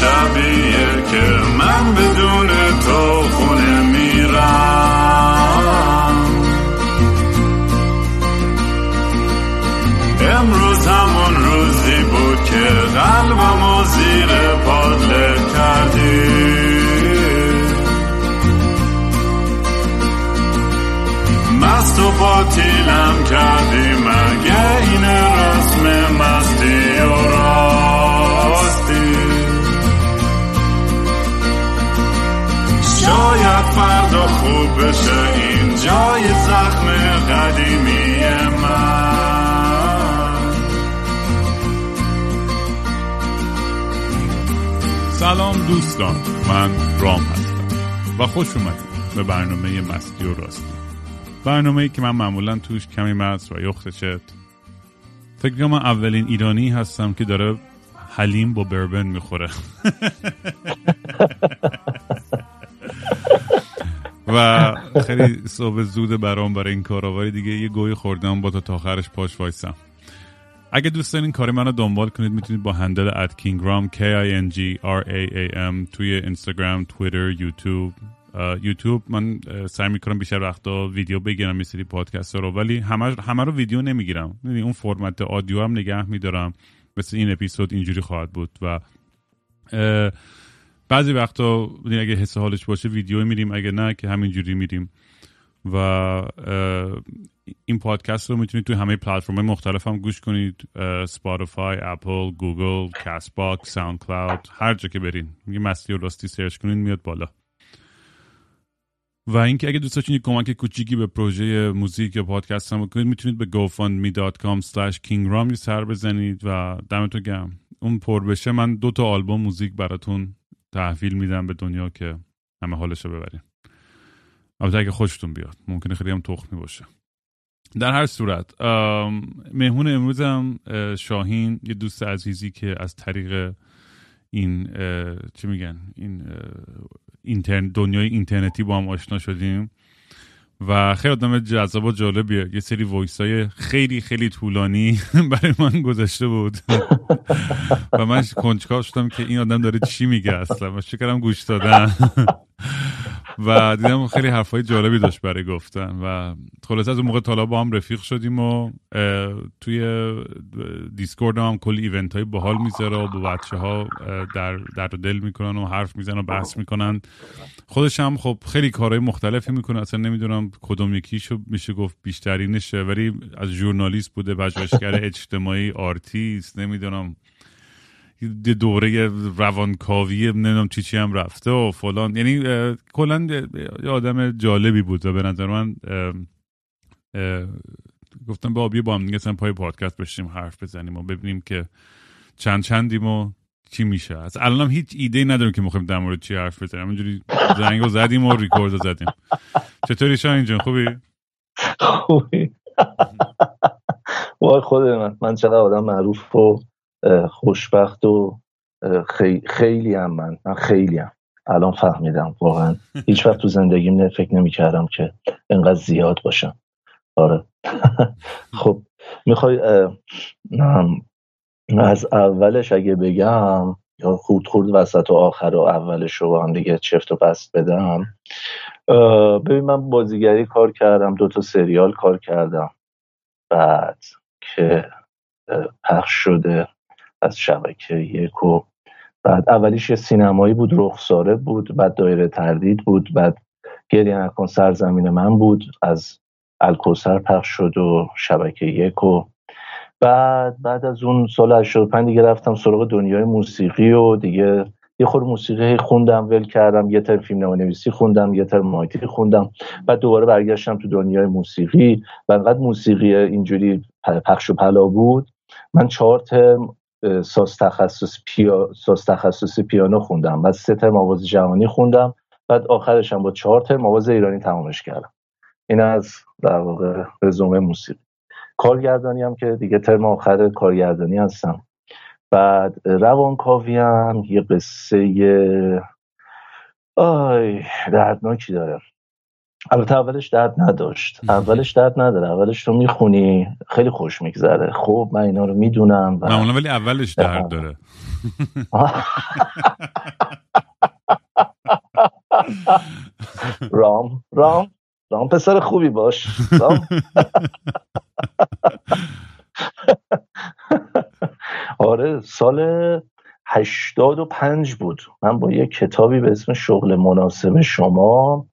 شبیه که من بدون سلام دوستان من رام هستم و خوش اومدید به برنامه مستی و راستی. برنامه ای که من معمولا توش کمی مست و یخت چت فکر کنم اولین ایرانی هستم که داره حلیم با بربن می‌خوره. و خیلی صبح زود برام برای این کارا دیگه یه گوی خوردم با تا تا آخرش پاش وایسم. اگه دوست دارین کار منو دنبال کنید می‌تونید با هندل ات کینگرام K I N G R A A M توی اینستاگرام، تویتر، یوتیوب یوتیوب من سعی می‌کنم بیشتر وقتا ویدیو بگیرم مثل پادکست رو. ولی همه همه رو ویدیو نمی‌گیرم. یعنی اون فرمت آدیو هم نگه میدارم. مثل این اپیزود اینجوری خواهد بود و بعضی وقتا اگه حس حالش باشه ویدیو میریم اگه نه که همینجوری میریم. و این پادکست رو می‌تونید توی همه پلتفرم مختلف هم گوش کنید Spotify، اپل، گوگل، Castbox، SoundCloud هر جا که برین. میگه مستی و راستی سرچ کنید میاد بالا. و اینکه اگه دوست داشتین کمک کوچیکی به پروژه موزیک یا پادکست هم بکنید می‌تونید به gofundme.com slash kingram سر بزنید و دمتون گرم اون پر بشه من دو تا آلبوم موزیک براتون تحویل میدم به دنیا که همه حالش رو ببریم البته اگه خوشتون بیاد ممکنه خیلی هم تخمی باشه. در هر صورت مهمون امروزم شاهین یه دوست عزیزی که از طریق این چی میگن؟ این دنیای اینترنتی با هم آشنا شدیم. و خیلی آدم جذاب و جالبیه. یه سری وایس های خیلی خیلی طولانی برای من گذاشته بود. و من کنجکاو شدم که این آدم داره چی میگه اصلا. و شکرم گوش دادن. و دیدم خیلی حرفای جالبی داشت برای گفتن. و خلاصه از اون موقع تالا با هم رفیق شدیم و توی دیسکورد هم کلی event های باحال می‌ذاره و با بچه ها درد, درد دل می‌کنن و حرف می‌زنن و بحث می‌کنن. خودش هم خب خیلی کارهای مختلفی می‌کنه. اصلا نمی‌دونم کدوم یکیشو میشه گفت بیشترینشه ولی از journalist بوده پژوهشگر اجتماعی آرتیست نمی‌دونم دوره روانکاوی نمی‌دونم چی چی هم رفته و فلان. یعنی کلا یه آدم جالبی بود و به نظر من گفتم با آبی با هم دیگه پای پادکست بشیم حرف بزنیم و ببینیم که چند چندیم و چی میشه؟ از الان هم هیچ ایده نداریم که می‌خوایم در مورد چی حرف بزنیم. اینجوری زنگ رو زدیم و ریکورد رو زدیم. چطوری شاین جان خوبی؟ خوبی. وای خود من. من چقدر آدم معروف و خوشبخت و خیلی هم من. من خیلی هم. الان فهمیدم واقعا. هیچ وقت تو زندگیم فکر نمی کردم که انقدر زیاد باشم. آره. خب می‌خوای از اولش اگه بگم یا خود خورد وسط و آخر و اولش رو هم دیگه چفت و بست بدم. ببین من بازیگری کار کردم دو تا سریال کار کردم. بعد که پخش شده از شبکه یک و بعد اولیش یه سینمایی بود رخساره بود بعد دایره تردید بود بعد گریه نکن سرزمین من بود از الکوسر پخش شد و شبکه یک و بعد بعد از اون سال 85 دیگه رفتم سراغ دنیای موسیقی و دیگه یه خور موسیقی خوندم ول کردم یه تر فیلم نویسی خوندم یه تر مایتی خوندم. بعد دوباره برگشتم تو دنیای موسیقی و انقدر موسیقی اینجوری پخش و پلا بود. من چهار ترم ساز تخصص, پیا... ساز تخصصی پیانو خوندم. بعد سه ترم آواز جهانی خوندم. بعد آخرشم با چهار ترم آواز ایرانی تمامش کردم. این از در واقع رزومه موسیقی. کارگردانی هم که دیگه ترم آخر کارگردانی هستم. بعد روانکاوی هم یه قصه آی دردناکی داره. البته اولش درد نداشت. اولش درد نداره. اولش تو می‌خونی خیلی خوش میگذره. خب من اینا رو می‌دونم و... نه ولی اولش درد داره. رام رام. رام پسر خوبی باش. آره سال هشتاد و پنج بود. من با یه کتابی به اسم شغل مناسب شما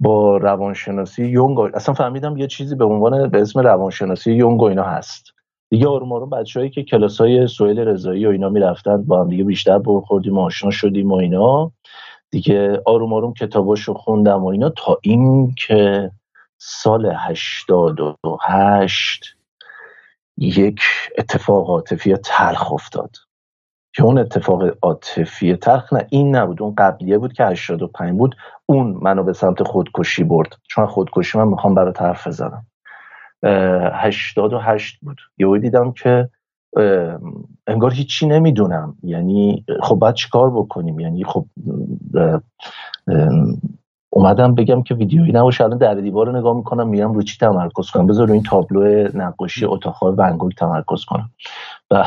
با روانشناسی یونگ اصلا فهمیدم یه چیزی به عنوان به اسم روانشناسی یونگ و اینا هست. دیگه آروم آروم بچه‌هایی که کلاس های سویل رضایی و اینا می‌رفتن با هم دیگه بیشتر برخوردیم آشنا شدیم و اینا. دیگه آروم آروم کتاباشو خوندم و اینا تا این که سال هشتاد و هشت یک اتفاق عاطفی تلخ افتاد. که اون اتفاق عاطفی تلخ نه این نبود اون قبلیه بود که 85 بود اون منو به سمت خودکشی برد. چون خودکشی من می‌خوام برای طرف بزنم. 88 بود. یهو دیدم که انگار هیچی نمی‌دونم. یعنی خب باید چیکار بکنیم؟ یعنی خب اومدم بگم که ویدیویی نباشه. الان در دیوار رو نگاه می‌کنم میرم رو چی تمرکز کنم؟ بذار این تابلو نقاشی اتاق ونگوک تمرکز کنم. و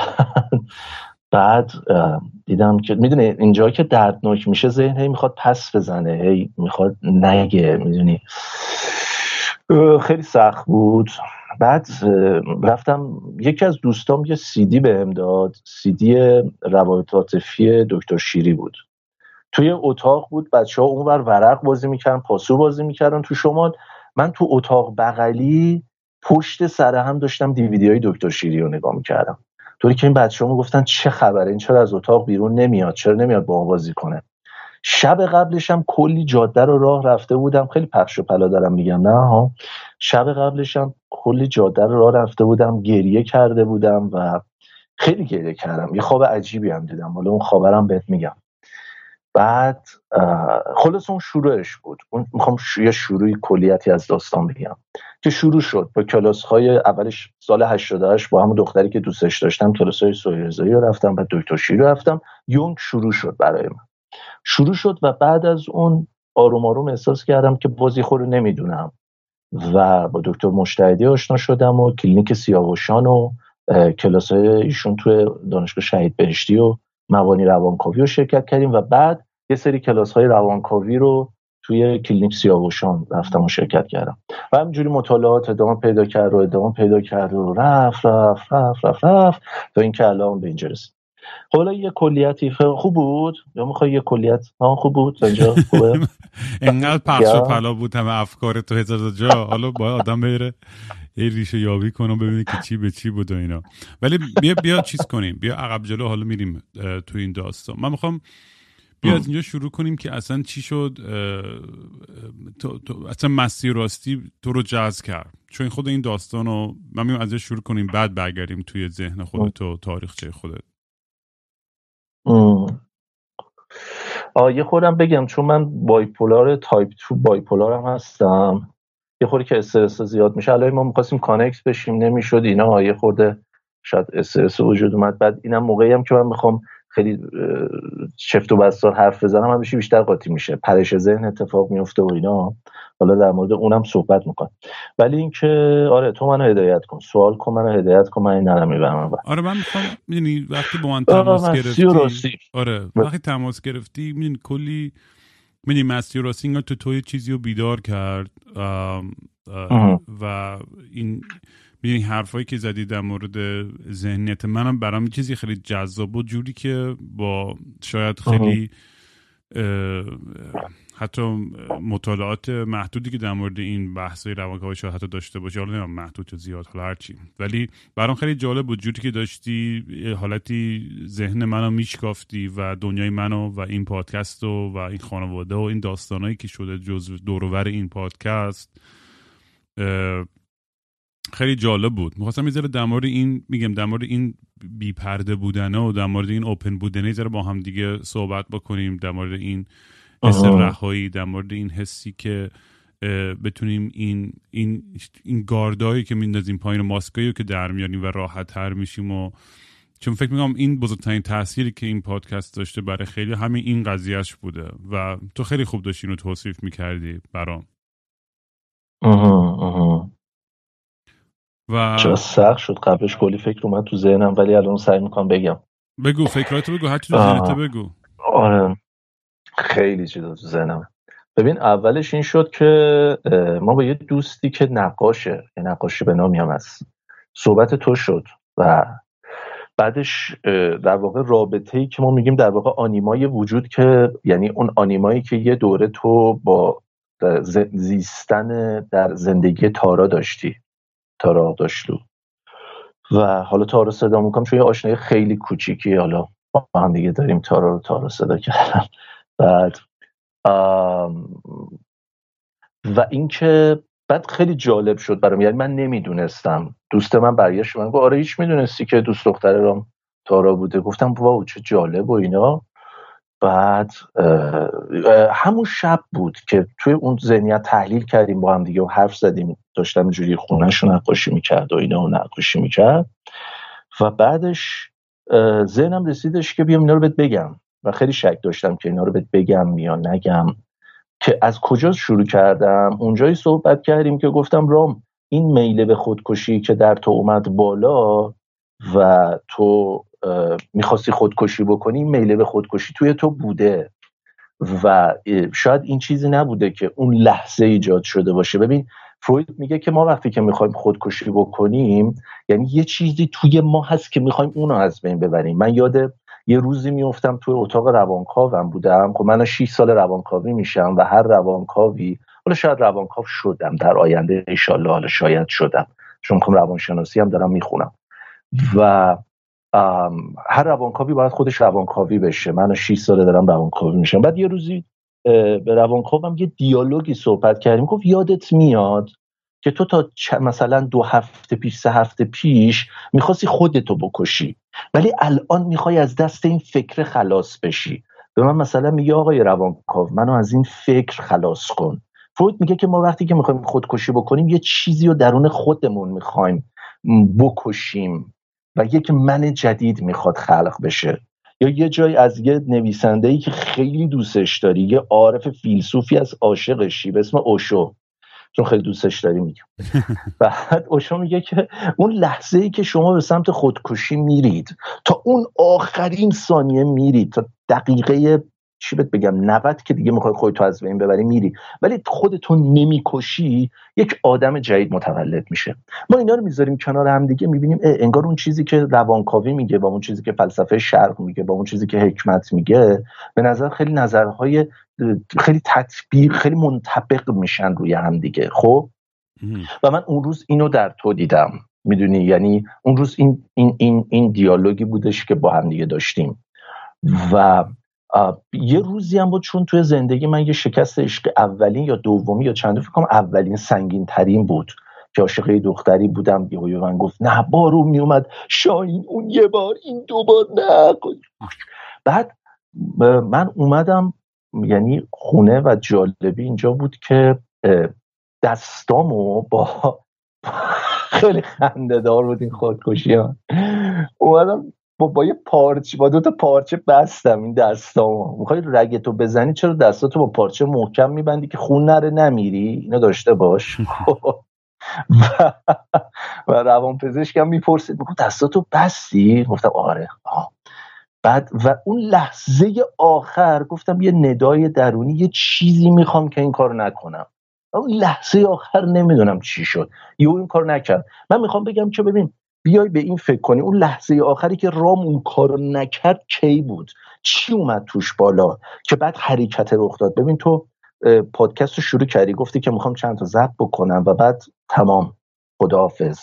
بعد دیدم که می‌دونی اینجا که دردناک میشه ذهن هی می‌خواد پس بزنه هی می‌خواد نگه می‌دونی؟ خیلی سخت بود. بعد رفتم یکی از دوستام یه سیدی بهم داد. سیدی روابط عاطفی دکتر شیری بود. توی اتاق بود بچه ها اونور ورق بازی می‌کردن پاسور بازی می‌کردن تو شمال. من تو اتاق بغلی پشت سر هم داشتم دیویدی های دکتر شیری رو نگاه می‌کردم. طوری که این بچه ها گفتن چه خبره این چرا از اتاق بیرون نمیاد چرا نمیاد با بازی کنه. شب قبلش هم کلی جاده رو راه رفته بودم. خیلی پخش و پلا دارم میگم نه ها شب قبلش هم کلی جاده رو راه رفته بودم گریه کرده بودم و خیلی گریه کردم. یه خواب عجیبی هم دیدم. حالا اون خبرم بهت میگم. بعد خلاص اون شروعش بود. اون می‌خوام یه شروعی کلیتی از داستان بگم. که شروع شد با کلاس های اولش سال 88 با همون دختری که دوستش داشتم کلاس های سویرزایی رفتم و دکتر شیرو رفتم. یونگ شروع شد برای من. شروع شد و بعد از اون آروم آروم احساس کردم که بازی رو نمی‌دونم. و با دکتر مشتهدی آشنا شدم و کلینیک سیاوشان و کلاس های ایشون توی دانشگاه شهید بهشتی و مبانی روانکاوی رو شرکت کردیم و بعد یه سری کلاس های روانکاوی رو توی کلینیک سیاوشان رفتم و شرکت کردم. و همینجوری مطالعات ادامه پیدا کرد و ادامه پیدا کرد و رفت رفت رفت رفت رفت تا اینکه الان به اینجا رسید خب حالا یه کلیتی خوب بود؟ یا می‌خوای یه کلیت؟ ها خوب بود. اینجا؟ خوبه؟ انقدر پخش و پلا بود همه افکار تو هزار جا. حالا باید آدم بره. یه ریشه یابی کنم ببینه که چی به چی بود و اینا. ولی بیا بیا چیز کنیم. بیا عقب جلو حالا میریم تو این داستان. من می‌خوام بیا از اینجا شروع کنیم که اصلا چی شد تو, تو اصلا مستی راستی تو رو جذب کرد. چون خود این داستان رو من میگم از شروع کنیم بعد برگردیم توی ذهن خودت و تاریخچه خودت. یه خودم بگم چون من bipolar type two bipolar هم هستم. یه خورده که استرس زیاد میشه. الان ما می‌خواستیم کانکت بشیم نمی‌شد. اینا یه خورده شاید استرس وجود اومد. بعد اینم موقعی هم که من می‌خوام خیلی چفت و بستار حرف بزنم همیشه بیشتر قاطی میشه. پرش ذهن اتفاق میفته و اینا. حالا در مورد اونم صحبت می‌کنم. ولی اینکه آره تو منو هدایت کن. سوال کن منو هدایت کن. من این نرم می‌برم آره من می‌خوام می‌دونی وقتی با من تماس گرفتی آره وقتی تماس گرفتی می‌دونی کلی می‌دونی مستی راستی تو توی چیزی رو بیدار کرد و این می‌دونی حرفایی که زدی در مورد ذهنیت منم برام چیزی خیلی جذاب بود جوری که با شاید خیلی حتی مطالعات محدودی که در مورد این بحث روانکاوی شاید حتی داشته باشه حالا محدود زیاد حالا هرچی ولی برام خیلی جالب بود جوری که داشتی حالتی ذهن منو میشکافتی و دنیای منو و این پادکست و, و این خانواده و این داستانایی که شده جزو دورور این پادکست خیلی جالب بود. می‌خواستم یه در مورد این میگم در مورد این بیپرده بودنه و در مورد این اوپن بودنه یه با هم دیگه صحبت بکنیم در مورد این حس رهایی در مورد این حسی که بتونیم این این این گاردایی که میندازیم پایین ماسکایی که در میاریم و راحت تر میشیم و چون فکر می‌کنم این بزرگترین تأثیری که این پادکست داشته برای خیلی همین این قضیهش بوده و تو خیلی خوب داشتی اینو توصیف می‌کردی برام. و چرا سخت شد؟ قبلش کلی فکر اومد تو ذهنم ولی الان سعی می‌کنم بگم. بگو فکراتو بگو هر چی تو بگو. آره. خیلی چیزا تو ببین اولش این شد که ما با یه دوستی که نقاشه یه نقاشی به نامی هم هست. صحبت تو شد و بعدش در واقع رابطه ای که ما میگیم در واقع آنیمای وجود که یعنی اون آنیمایی که یه دوره تو با زیستن در زندگی تارا داشتی. تارا داشتو و حالا تارا صدا می‌کنم چون یه آشنایی خیلی کوچیکی حالا با هم دیگه داریم تارا رو تارا صدا کردم بعد و اینکه بعد خیلی جالب شد برام. یعنی من نمی‌دونستم. دوست من برگشت من گفت آره هیچ می‌دونستی که دوست دختر رام تارا بوده. گفتم واو چه جالب و اینا. بعد همون شب بود که توی اون ذهنیت تحلیل کردیم با هم دیگه و حرف زدیم. داشتم اینجوری خونهش رو نقاشی می‌کرد و اینا و نقاشی می‌کرد. و بعدش ذهنم رسیدش که بیام اینا رو بهت بگم. و خیلی شک داشتم که اینا رو بهت بگم یا نگم. که از کجا شروع کردم؟ اونجایی صحبت کردیم که گفتم رام این میله به خودکشی که در تو اومد بالا و تو می‌خواستی خودکشی بکنی میله به خودکشی توی تو بوده. و شاید این چیزی نبوده که اون لحظه ایجاد شده باشه. ببین فروید میگه که ما وقتی که می‌خوایم خودکشی بکنیم یعنی یه چیزی توی ما هست که می‌خوایم اونو از بین ببریم. من یاد یه روزی میفتم توی اتاق روانکاوم بودم. خب من 6 سال روانکاوی میشم و هر روانکاوی حالا شاید روانکاو شدم در آینده انشالله حالا شاید شدم. چون می‌خوام روانشناسی هم دارم می‌خونم. و هر روانکاوی باید خودش روانکاوی بشه. من 6 ساله دارم روانکاوی میشم. بعد یه روزی به روانکاوم یه دیالوگی صحبت کردیم. گفت یادت میاد؟ که تو تا مثلا دو هفته پیش سه هفته پیش می‌خواستی خودتو بکشی. ولی الان می‌خوای از دست این فکر خلاص بشی. به من مثلا میگه آقای روانکاو منو از این فکر خلاص کن. فروید میگه که ما وقتی که می‌خوایم خودکشی بکنیم یه چیزی رو درون خودمون می‌خوایم بکشیم و یک من جدید می‌خواد خلق بشه. یا یه جای از یه نویسنده ای که خیلی دوستش داری یه عارف فیلسوفی از عاشقشی به اسم اوشو. چون خیلی دوستش داری میگم. بعد اوشو میگه که اون لحظه ای که شما به سمت خودکشی میرید تا اون آخرین ثانیه میرید تا دقیقه چی بهت بگم؟ 90 که دیگه می‌خوای خودتو از بین ببری میری. ولی خودتون نمی‌کشی یک آدم جدید متولد میشه. ما اینا رو می‌ذاریم کنار هم دیگه می‌بینیم انگار اون چیزی که روانکاوی میگه با اون چیزی که فلسفه شرق میگه با اون چیزی که حکمت میگه به نظر خیلی نظرهای خیلی تطبیق خیلی منطبق میشن روی هم دیگه. خب؟ و من اون روز اینو در تو دیدم. می‌دونی؟ یعنی اون روز این این این این دیالوگی بودش که با هم دیگه داشتیم. و یه روزی هم بود چون توی زندگی من یه شکست عشق اولین یا دومی یا چند فکر کنم اولین سنگین ترین بود که عاشق دختری بودم. یه من گفت نه بارو میومد شاین اون یه بار این دو بار نه. بعد من اومدم یعنی خونه و جالبی اینجا بود که دستامو با خیلی خنده دار بود این خودکشی ها اومدم با, با یه پارچه با دو تا پارچه بستم این دستامو. می‌خوای رگتو بزنی چرا دستاتو با پارچه محکم میبندی که خون نره نمیری؟ اینو داشته باش. و, و روان پزشکم می‌پرسید می‌گفت دستاتو بستی؟ گفتم آره. آه. بعد و اون لحظه آخر گفتم یه ندای درونی یه چیزی می‌خوام که این کار نکنم. اون لحظه آخر نمی‌دونم چی شد. یه این کار نکرد. من می‌خوام بگم که ببین بیای به این فکر کنی. اون لحظه آخری که رام اون کارو نکرد کی بود؟ چی اومد توش بالا که بعد حرکت رخ داد؟ ببین تو پادکست رو شروع کردی گفتی که می‌خوام چند تا ضبط بکنم و بعد تمام. خداحافظ.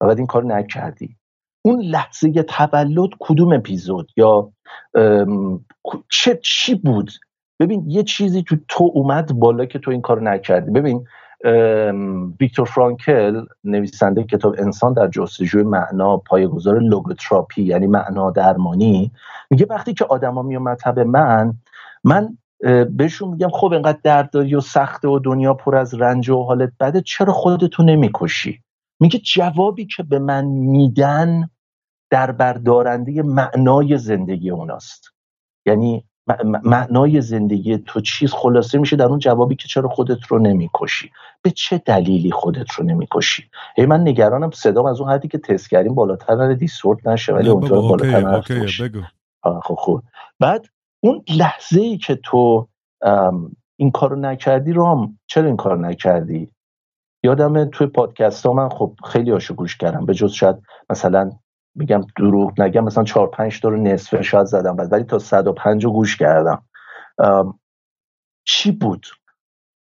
و بعد این کار نکردی. اون لحظه تولد کدوم اپیزود؟ یا چه چی بود؟ ببین یه چیزی تو تو اومد بالا که تو این کار نکردی. ببین ویکتور فرانکل نویسنده کتاب انسان در جستجوی معنا پایه‌گذار لوگوتراپی یعنی معنا درمانی میگه وقتی که آدما میان مطب من من بهشون میگم خب اینقدر درد داری و سخته و دنیا پر از رنج و حالت بده چرا خودتو نمی‌کشی؟ میگه جوابی که به من میدن در بردارنده معنای زندگی اوناست. یعنی معنای زندگی تو چیز خلاصه میشه در اون جوابی که چرا خودت رو نمی‌کشی. به چه دلیلی خودت رو نمی‌کشی؟ هی من نگرانم صدام از اون حدی که تست کردیم بالاتر نره دیسورت نشه ولی اونجا بالاتر خب خوب. بعد اون لحظه ای که تو این کارو نکردی رام چرا این کار نکردی؟ یادم توی پادکست ها من خب خیلی هاشو گوش کردم. به جز شاید مثلا میگم دروغ نگم مثلا چهار پنج تا رو نصفه شاید زدم ولی تا 105 رو گوش کردم. چی بود؟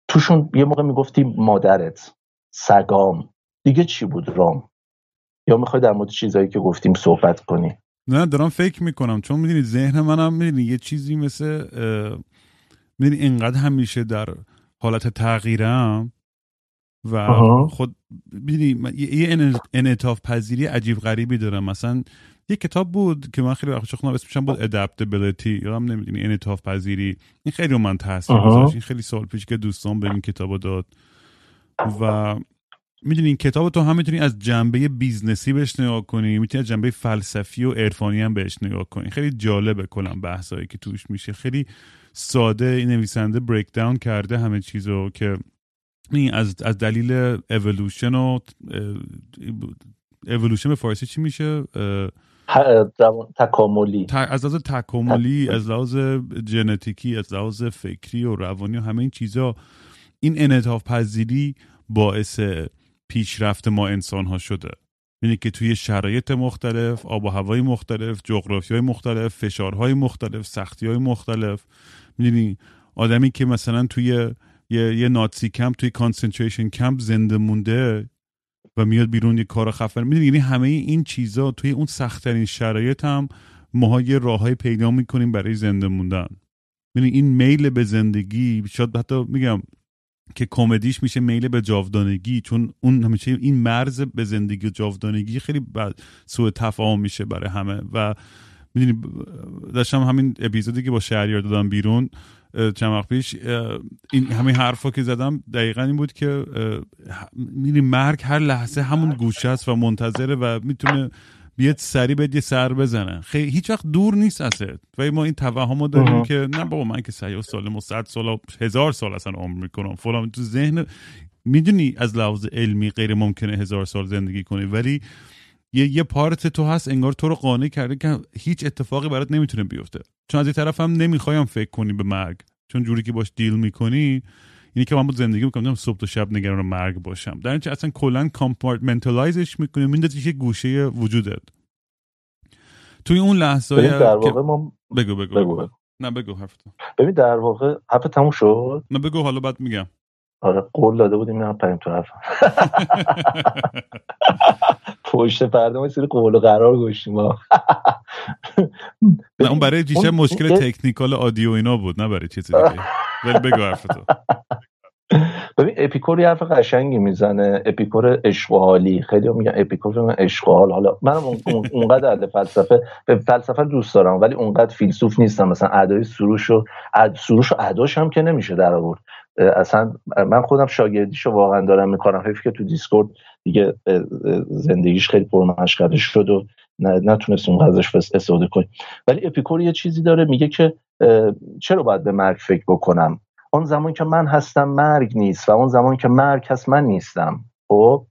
توشون یه موقع می‌گفتی مادرت سگام. دیگه چی بود رام؟ یا می‌خوای در مورد چیزایی که گفتیم صحبت کنی؟ نه دارم فکر می‌کنم. چون می‌دونی ذهن منم می‌دونی یه چیزی مثل می‌دونی اینقدر همیشه در حالت تغییرم و خود می‌دونی یه انعطاف پذیری عجیب غریبی دارم. مثلا یه کتاب بود که من خیلی وقت خوندم اسمش بود ادپتبیلیتی یادم نمی‌دونی انعطاف پذیری این خیلی رو من تاثیر گذاشت این خیلی سال پیش که دوستان به این کتاب داد. و می‌دونی این کتاب تو هم می‌تونی از جنبه business ی بهش نگاه کنی. می‌تونی از جنبه فلسفی و عرفانی هم بهش نگاه کنی. خیلی جالبه کلا بحثایی که توش میشه. خیلی ساده این نویسنده break down کرده همه چیزو که از از دلیل evolution و evolution به فارسی چی میشه؟ تکاملی. از لحاظ تکاملی از لحاظ ژنتیکی از لحاظ فکری و روانی و همه این چیزا این انعطاف پذیری باعث پیشرفت ما انسان ها شده. یعنی که توی شرایط مختلف آب و هوای مختلف جغرافی های مختلف فشارهای مختلف سختی های مختلف. می‌دونی؟ آدمی که مثلا توی یه, یه Nazi camp توی concentration camp زنده مونده و میاد بیرون یه کار خفن. می‌دونی یعنی همه این چیزا توی اون سختترین شرایط هم ماها یه راههای پیدا می‌کنیم برای زنده موندن. یعنی این میل به زندگی شاید حتی میگم که کمدیش میشه میل به جاودانگی چون اون همیشه این مرز به زندگی و جاودانگی خیلی سوء تفاهم میشه برای همه. و می‌دونی داشتم همین اپیزودی که با شهریار دادم بیرون چند وقت پیش این همه حرفا که زدم دقیقا این بود که می‌دونی مرگ هر لحظه همون گوشه است و منتظره و می‌تونه بیاد سری بهت یه سر بزنه. خیلی هیچ وقت دور نیست ازت. و ما این توهم داریم که نه بابا من که سعی سالم و صد سال و هزار سال اصلا عمر می‌کنم. فلان تو ذهن می‌دونی از لحاظ علمی غیر ممکنه هزار سال زندگی کنی. ولی یه یه پارت تو هست انگار تو رو قانع کرده که هیچ اتفاقی برات نمی‌تونه بیفته. چون از این طرف هم نمی‌خوایم فکر کنی به مرگ. چون جوری که باش deal می‌کنی اینی که من بد زندگی می‌کنم صبح تا شب نگران مرگ باشم. در اینجا اصلا کلا compartmentalize ش می‌کنی میندازی یه گوشه وجودت. توی اون لحظه در واقع ما... بگو بگو, بگو, بگو. نه بگو حرفتو. ببین در واقع حرف تموم شد؟ نه بگو حالا بعد میگم. آره قول داده بودیم نه پریم تو حرف. پشت پرده ما سری قول و قرار گوشیم نه اون برای دیشه مشکل تکنیکال آدیو اینا بود نه برای چیزی دیگه. ولی بگو حرفتو ببین اپیکور یه حرف قشنگی می‌زنه اپیکور عشق حالی خیلی میگن اپیکور من عشق حالا من اونقدر اهل فلسفه به فلسفه دوست دارم ولی اونقدر فیلسوف نیستم. مثلا ادای سروش و سروش و اداش هم که نمیشه در آورد اصلا من خودم شاگردیشو واقعا دارم می‌کنم حیف که تو دیسکورد دیگه زندگیش خیلی پرمشغله شد و نتونست اون ازش استفاده کنی ولی اپیکور یه چیزی داره میگه که چرا باید به مرگ فکر بکنم؟ اون زمان که من هستم مرگ نیست و اون زمان که مرگ هست من نیستم. خب؟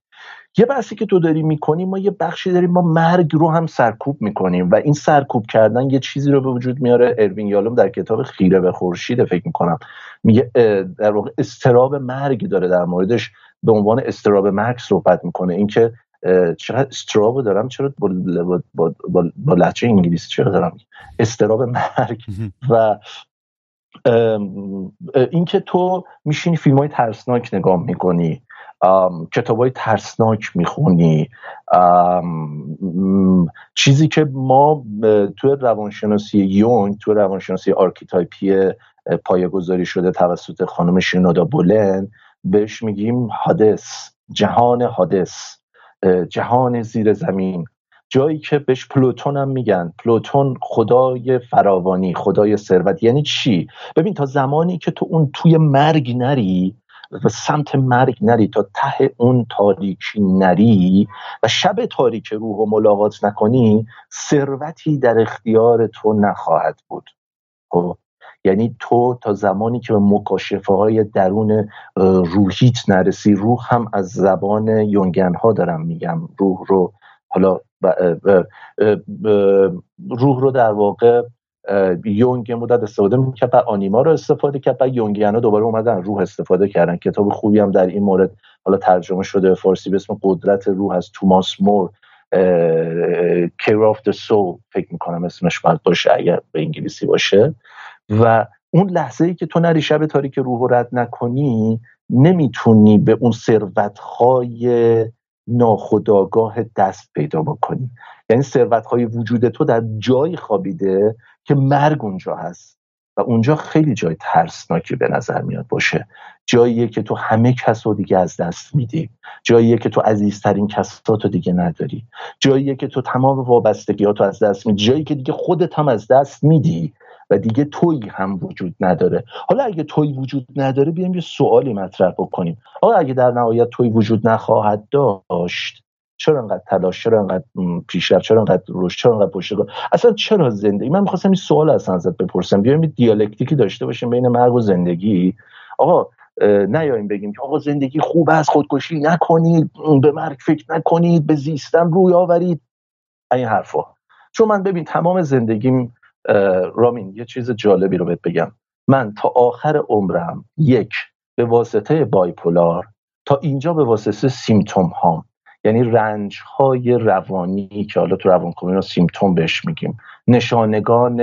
یه بحثی که تو داری می‌کنی ما یه بخشی داریم ما مرگ رو هم سرکوب می‌کنیم و این سرکوب کردن یه چیزی رو به وجود میاره. اروین یالوم در کتاب خیره به خورشید فکر می‌کنم. میگه در واقع استراب مرگ داره در موردش. به عنوان اضطراب مرگ صحبت می‌کنه. اینکه چقدر اضطراب دارم چرا با, با, با, با لهجه انگلیسی چرا دارم اضطراب مرگ. و اینکه تو میشینی فیلم های ترسناک نگاه می‌کنی. کتاب های ترسناک می‌خونی. چیزی که ما توی روانشناسی یونگ توی روانشناسی archetype ی پایه گذاری شده توسط خانم شنودا بولن بهش میگیم حادث جهان حادث جهان زیر زمین. جایی که بهش پلوتون هم میگن. پلوتون خدای فراوانی خدای ثروت. یعنی چی؟ ببین تا زمانی که تو اون توی مرگ نری و سمت مرگ نری تا ته اون تاریکی نری و شب تاریک روح و ملاقات نکنی ثروتی در اختیار تو نخواهد بود. خب؟ یعنی تو تا زمانی که به مکاشفه های درون روحیت نرسی روح هم از زبان یونگن ها دارم میگم. روح رو حالا روح رو در واقع یونگ مدت استفاده می‌کرد و آنیما رو استفاده کرد و یونگیانا دوباره اومدن روح استفاده کردن. کتاب خوبی هم در این مورد حالا ترجمه شده فارسی به اسم قدرت روح از توماس مور کیر آف the soul فکر می‌کنم اسمش باید باشه اگر به انگلیسی باشه. و اون لحظه ای که تو نری شب تاریک روح رد نکنی نمی‌تونی به اون ثروتهای ناخداگاه دست پیدا بکنی. یعنی ثروتهای وجود تو در جایی خوابیده که مرگ اونجا هست. و اونجا خیلی جای ترسناکی به نظر میاد باشه. جاییه که تو همه کس رو دیگه از دست میدی. جاییه که تو عزیزترین کسات رو دیگه نداری. جاییه که تو تمام وابستگیات رو از دست میدی. جایی که دیگه خودت هم از دست میدی. و دیگه تویی هم وجود نداره. حالا اگه توی وجود نداره بیایم یه سوالی مطرح بکنیم. آقا اگه در نهایت توی وجود نخواهد داشت چرا انقدر تلاش چرا انقدر پیشرفت چرا انقدر رشد چرا انقدر پشتکار اصلا چرا زندگی؟ من می‌خواستم این سوال از ازت بپرسم. بیایم دیالکتیکی داشته باشیم بین مرگ و زندگی. آقا نیاییم بگیم که آقا زندگی خوب است خودکشی نکنید به مرگ فکر نکنید به زیستم روی آورید. این حرفا. چون من ببین تمام زندگیم رامین یه چیز جالبی رو بهت بگم. من تا آخر عمرم یک به واسطه بایپولار تا اینجا به واسطه سیمتوم هام. یعنی رنج های روانی که حالا تو روان رو سیمتوم بهش میگیم. نشانگان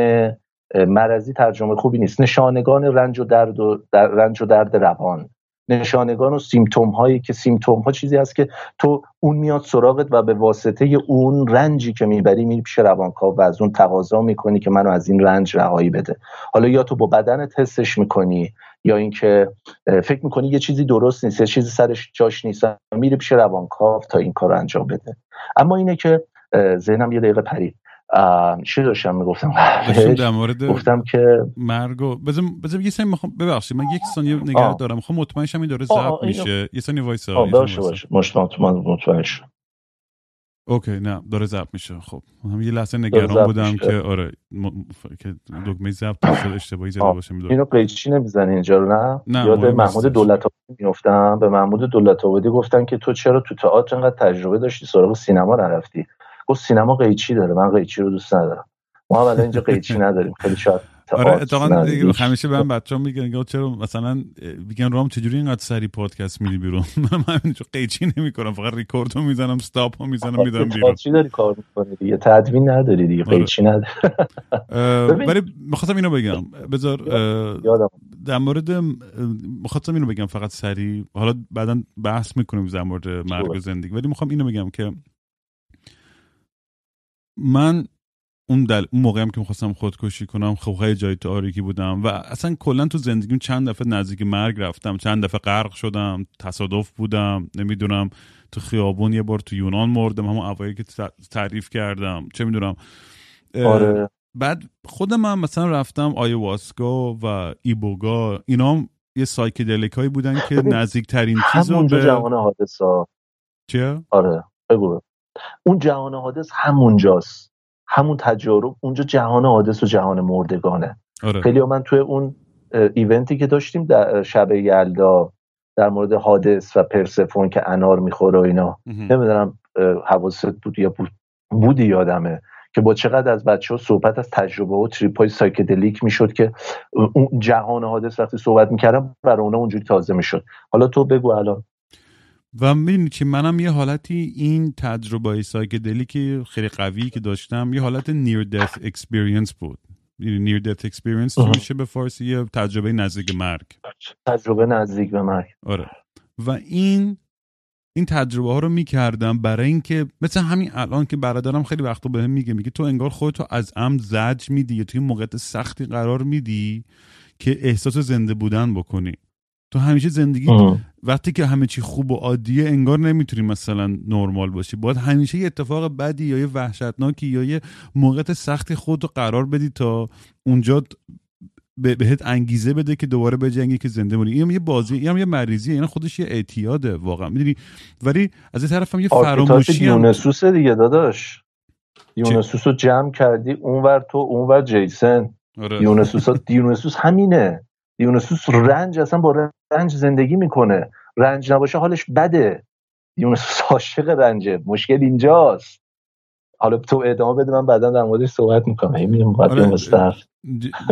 مرضی ترجمه خوبی نیست. نشانگان رنج و درد و در رنج و درد روان. نشانگان و سیمتوم هایی که سیمتوم ها چیزی هست که تو اون میاد سراغت و به واسطه اون رنجی که می‌بری میری پیش روانکاو و از اون تقاضا می‌کنی که منو از این رنج رهایی بده. حالا یا تو با بدنت حسش می‌کنی یا اینکه فکر می‌کنی یه چیزی درست نیست یه چیزی سرش جاش نیست میری پیش روانکاو تا این کار انجام بده. اما اینه که ذهنم یه دقیقه پرید. چی داشتم می‌گفتم؟ در مورد گفتم که مرگو بذار بذار یه ثانیه می‌خوام ببخشید من یک ثانیه نگران دارم. می‌خوام مطمئن شم این داره ضبط میشه. یه ثانیه وایسا باشه باشه. مطمئن شم. اوکی نه داره ضبط میشه. خب هم یه لحظه نگران بودم که آره م... که دکمه ضبط شد اشتباهی زده باشه می‌دونم اینو قیچی نمی‌زنی اینجا رو نه, نه یاد محمود دولت آبادی میافتم. به محمود دولت آبادی گفتن که تو چرا تو تئاتر انقدر تجربه داشتی سراغ سینما نرفتی. گفت سینما قیچی داره من قیچی رو دوست ندارم. ما هم اینجا قیچی نداریم خیلی شاید آره اتفاقا همیشه به من بچه‌ها میگن چرا مثلا میگن رام چجوری اینقدر سری پادکست میدی بیرون؟ من همینجا قیچی نمی‌کنم فقط ریکورد رو می‌زنم استاپ رو می‌زنم میدم بیرون. چی داری کار می‌کنی دیگه تدوین نداری دیگه آره. قیچی نداری. ولی می‌خواستم اینو بگم. بذار در مورد می‌خواستم اینو بگم فقط سری حالا بعدا بحث می‌کنیم در مورد مرگ زندگی ولی می‌خوام اینو بگم که من اون دل... اون موقعی هم که می‌خواستم خودکشی کنم خب خیلی جای تاریکی بودم و اصلا کلا تو زندگیم چند دفعه نزدیک مرگ رفتم چند دفعه غرق شدم تصادف بودم نمی‌دونم تو خیابون یه بار تو یونان مردم همون اوایل که تعریف کردم چه می‌دونم آره. بعد خودم هم مثلا رفتم آیواسکا و ایبوگا اینا هم یه سایکدلیک هایی بودن که نزدیکترین چیز رو به جهان حادثا چیه؟ آره بگو اون جهان هادس همونجاست همون تجارب اونجا جهان هادس و جهان مردگانه. آره. خیلی من توی اون event ی که داشتیم در شب یلدا در مورد هادس و پرسفون که انار می‌خوره و اینا. نمی‌دونم حواست بود یا بود بودی یادمه که با چقدر از بچه ها صحبت از تجربه و trip های psychedelic می‌شد که اون جهان هادس وقتی صحبت می‌کردم برای اونا اونجوری تازه می‌شد. حالا تو بگو الان. و می‌دونی که منم یه حالتی این تجربه که خیلی قوی که داشتم یه حالت نیر death experience بود. نیر death experience میشه به فارسی یه تجربه نزدیک مرگ. تجربه نزدیک به مرگ. آره. و این این تجربه ها رو می‌کردم برای اینکه مثل همین الان که برادرم خیلی وقتا بهم میگه میگه تو انگار خودتو از عمد زج میدی یا توی موقعیت سختی قرار میدی که احساس زنده بودن بکنی. تو همیشه زندگی وقتی که همه چی خوب و عادیه انگار نمی‌تونی مثلا نرمال باشی. باید همیشه یه اتفاق بدی یا یه وحشتناکی یا یه موقعیت سختی خود رو قرار بدی تا اونجا بهت انگیزه بده که دوباره بجنگی که زنده مونی. این یه بازی این یه مریضیه این خودش یه اعتیاده واقعا. می‌دونی؟ ولی از این طرف هم یه فراموشی هم یونسوس دیگه داداش. یونسوس رو جمع کردی اونور تو اونور جیسن. آره. یونسوس یونسوس همینه. یونسوس رنج اصلا با رنج زندگی می‌کنه. رنج نباشه حالش بده. یونسوس عاشق رنجه. مشکل اینجاست. حالا تو ادامه بده من بعدا در موردش صحبت می‌کنم. همین آره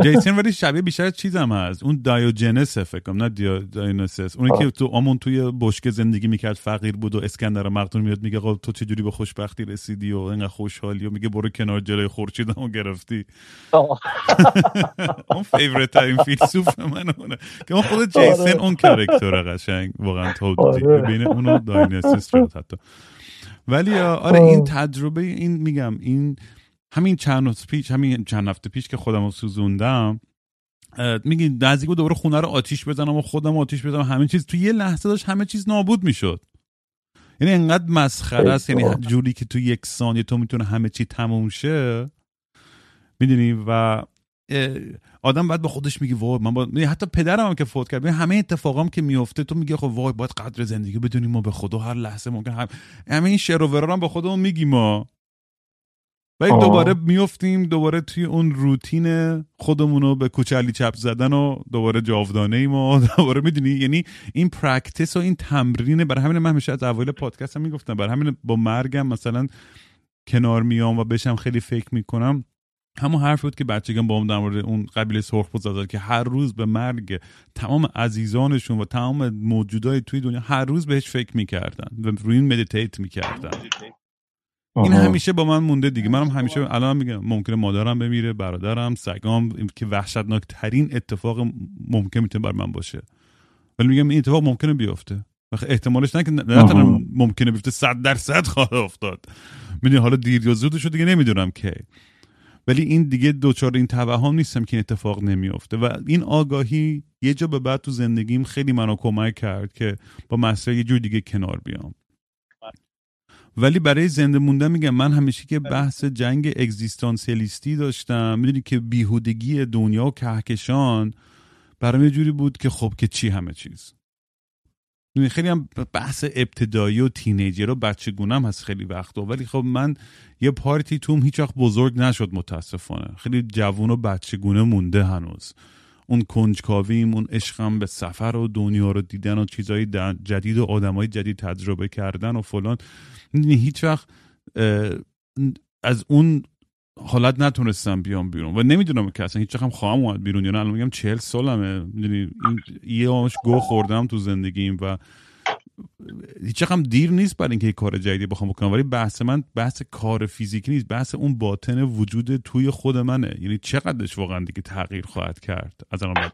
جیسن ولی شبیه بیشتر چیزم هست. اون دایوجنس فکر کنم نه دایونوسس اونی که تو آمون توی بشکه زندگی می‌کرد فقیر بود و اسکندر مقدون میاد میگه تو چه جوری به خوشبختی رسیدی و اینقدر خوشحالی و میگه برو کنار جلوی خورشیدمو گرفتی. اون فیوریت ترین فیلسوف من اونه که اون خود جیسن آره. اون کرکتر قشنگ واقعا تو آره. بین اونو داینوسس شد حتی. ولی آره این تجربه این میگم این همین چند پیش همین چند هفته پیش که خودم رو سوزوندم میگی نزدیک دوباره خونه رو آتیش بزنم و خودم آتیش بزنم. همه چیز تو یه لحظه داشت همه چیز نابود می‌شد. یعنی انقدر مسخره است یعنی جوری که تو یک ثانیه تو می‌تونه همه چی تموم شه. می‌دونی؟ و آدم باید با خودش میگه وای من با... حتی پدرم هم که فوت کرد. همه اتفاقام که میفته تو میگه خب وای باید قدر زندگی بدونیم ما به خدا هر لحظه ممکن هم همه این شعر و هم با خودمون میگیم ما. ولی دوباره میفتیم دوباره توی اون روتین خودمون رو به کوچه علی چپ زدن و دوباره جاودانه ایم و دوباره می‌دونی؟ یعنی این practice و این تمرینه برای همین من همیشه از اول پادکست هم می‌گفتم برای همین با مرگم مثلا کنار میام و بشم خیلی فکر می‌کنم. همون حرف بود که بچگم با هم در مورد اون قبیله سرخ بود که هر روز به مرگ تمام عزیزانشون و تمام موجودای توی دنیا هر روز بهش فکر می‌کردن و روی این مدیتیت می‌کردن. این همیشه با من مونده دیگه. منم همیشه الان میگم ممکنه مادرم بمیره برادرم سگام که وحشتناک ترین اتفاق ممکن می‌تونه بر من باشه. ولی میگم این اتفاق ممکنه بیفته. احتمالش نه که نه ممکنه بیفته صد درصد خواهد افتاد. می‌دونی حالا دیر یا زودش دیگه نمی‌دونم کی. ولی این دیگه دوچار این توهم نیستم که این اتفاق نمیافته. و این آگاهی یه جا به بعد تو زندگیم خیلی منو کمک کرد که با مسئله یه جور دیگه کنار بیام. ولی برای زنده موندن میگم من همیشه که بحث جنگ اگزیستانسیلیستی داشتم. می‌دونی که بیهودگی دنیا و کهکشان برام یه جوری بود که خب که چی همه چیز. خیلی هم بحث ابتدایی و تینیجر و بچه گونم هست خیلی وقتا. ولی خب من یه پارتی توم هیچ وقت بزرگ نشد متاسفانه. خیلی جوون و بچه گونه مونده هنوز. اون کنجکاویم اون عشقم به سفر و دنیا رو دیدن و چیزهای جدید و آدمای جدید تجربه کردن و فلان. هیچ وقت از اون حالت نتونستم بیام بیرون. و نمی‌دونم که اصلا هیچ هم خواهم اومد بیرون یا نه. الان میگم چهل سالمه. می‌دونی یه آمش گو خوردم تو زندگیم و هیچ هم دیر نیست برای اینکه کار جدیدی بخوام بکنم. ولی بحث من بحث کار فیزیکی نیست. بحث اون باطن وجود توی خود منه. یعنی چقدرش واقعا دیگه تغییر خواهد کرد؟ از الان بعد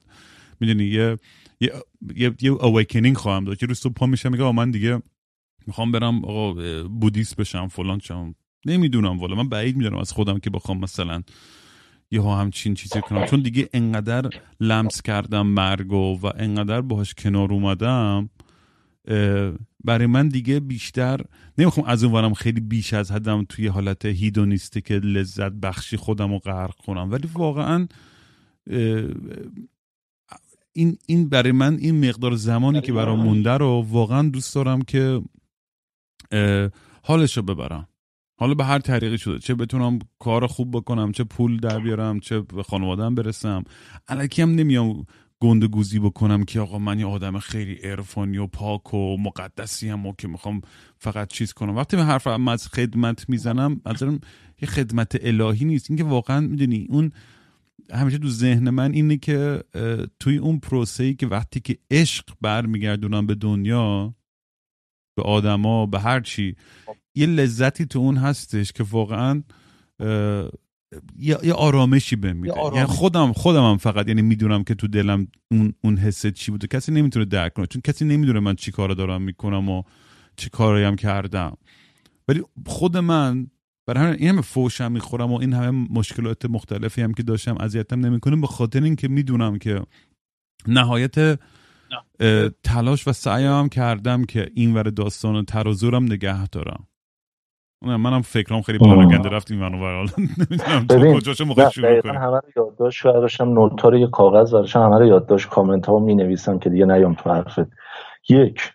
می‌دونی یه یه یه, یه خواهم داشت. یه روز صبح پا میشم میگم من دیگه می‌خوام برم آقا بودیست بشم فلان چم نمی‌دونم والا. من بعید می‌دونم از خودم که بخوام مثلا یه همچین چیزی کنم. چون دیگه انقدر لمس کردم مرگو و انقدر باهاش کنار اومدم برای من دیگه بیشتر نمی‌خوام از اونورم خیلی بیش از حدم توی حالت هیدونیستی که لذت بخشی خودم رو غرق کنم. ولی واقعا این, این برای من این مقدار زمانی که برام مونده رو واقعا دوست دارم که حالش رو ببرم. حالا به هر طریقی شده. چه بتونم کار خوب بکنم چه پول در بیارم چه به خانوادم برسم. علکی هم نمیام گنده گوزی بکنم که آقا من یه آدم خیلی عرفانی و پاک و مقدسی هم و که می‌خوام فقط چیز کنم. وقتی به حرف از خدمت می‌زنم از یه خدمت الهی نیست. اینکه واقعا می‌دونی اون همیشه تو ذهن من اینه که توی اون پروسه که وقتی که عشق برمیگردونم به دنیا به آدما به هر چی یه لذتی تو اون هستش که واقعا یه, آرامشی به میده. یعنی خودم خودم هم فقط یعنی می‌دونم که تو دلم اون اون حس چی بوده. کسی نمی‌تونه درک کنه چون کسی نمی‌دونه من چی کار دارم می‌کنم و چی کاری هم کردم. ولی خود من برای همین این همه فوشم می‌خورم و این همه مشکلات مختلفی هم که داشتم اذیتم نمی‌کنه به خاطر اینکه می‌دونم که نهایت تلاش و سعی هم کردم که این ور داستان ترازورم نگه دارم. منم فکرام خیلی پراکنده رفتیم منو برحال نمی‌دونم تو کجاشو موقع شروع کنیم. همه رو یادداشت برداشتم نوت رو یه کاغذ برداشتم همه رو یادداشت کامنت ها می نویسم که دیگه نیام تو حرفت. یک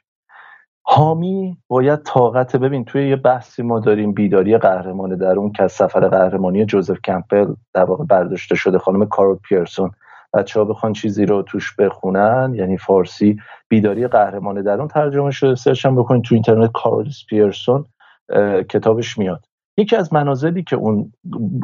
حامی باید طاقت ببین توی یه بحثی ما داریم بیداری قهرمان درون که از سفر قهرمانی جوزف کمپل در واقع برداشته شده خانم کارول پیرسون. بچه ها بخوان چیزی رو توش بخونن یعنی فارسی بیداری قهرمان درون ترجمه شده. سرچ هم بکنید تو اینترنت کارل پیرسون. کتابش میاد. یکی از منازلی که اون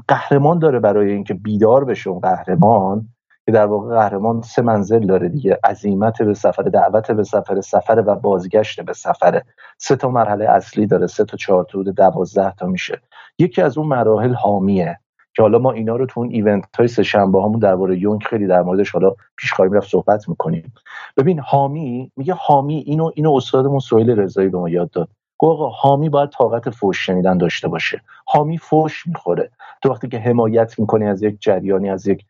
قهرمان داره برای اینکه بیدار بشه اون قهرمان که در واقع قهرمان سه منزل داره دیگه عزیمت به سفر دعوت به سفر سفر و بازگشت به سفره سه تا مرحله اصلی داره سه تا چهار تا دوازده تا میشه. یکی از اون مراحل حامیه که حالا ما اینا رو تو اون ایونت های سه شنبه هامون درباره یونگ خیلی در موردش حالا پیش خواهیم رفت صحبت می‌کنیم. ببین حامی میگه حامی اینو اینو استادمون سهیل رضایی به ما یاد داد. آقا حامی باید طاقت فوش شنیدن داشته باشه. حامی فوش می‌خوره. تو وقتی که حمایت می‌کنی از یک جریانی از یک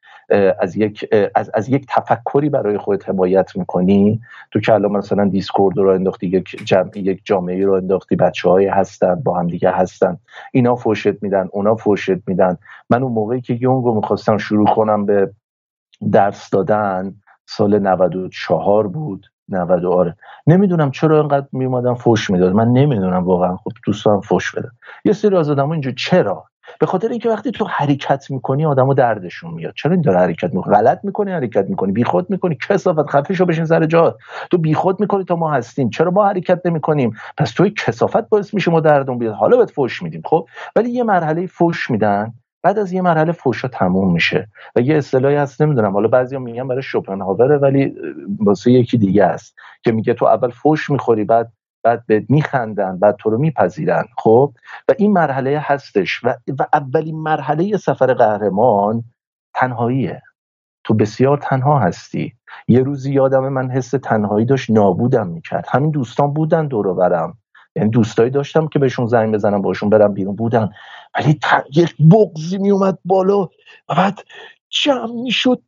از یک از, از یک تفکری برای خودت حمایت می‌کنی تو که الان مثلا دیسکورد رو انداختی یک جمع یک جامعه رو انداختی بچه های هستن با هم دیگه هستن اینا فوشت میدن اونا فوشت میدن. من اون موقعی که یونگ رو می‌خواستم شروع کنم به درس دادن سال 94 بود. 90 آره. نمی‌دونم چرا اینقدر میومدن فوش می‌داد. من نمی‌دونم واقعا. خب دوستان فوش بدن یه سری از آدم اینجا چرا؟ به خاطر اینکه وقتی تو حرکت می‌کنی آدمو دردشون میاد. چرا این داره حرکت می‌کنه؟ غلط می‌کنی حرکت می‌کنی. بیخود می‌کنی. کسافت. خفه شو بشین سر جا. تو بیخود می‌کنی تا ما هستیم. چرا ما حرکت نمی‌کنیم؟ پس توی کسافت باعث میشه ما دردون بیاد. حالا بهت فوش میدیم. خب؟ ولی یه مرحله فوش میدن. بعد از یه مرحله فوشا تموم میشه و یه اصطلاحی هست نمی‌دونم. حالا بعضیا میگن برای شوپنهاوره ولی واسه یکی دیگه است که میگه تو اول فوش می‌خوری بعد بعد به میخندن بعد تو رو میپذیرن خب؟ و این مرحله هستش و, و اولین مرحله سفر قهرمان تنهاییه. تو بسیار تنها هستی. یه روزی یادم من حس تنهایی داشت نابودم می‌کرد. همین دوستان بودن دور برم. یعنی دوستایی داشتم که بهشون زنگ بزنم باشون برم بیرون بودن. ولی یک بغزی میومد بالا و بعد جمع می‌شد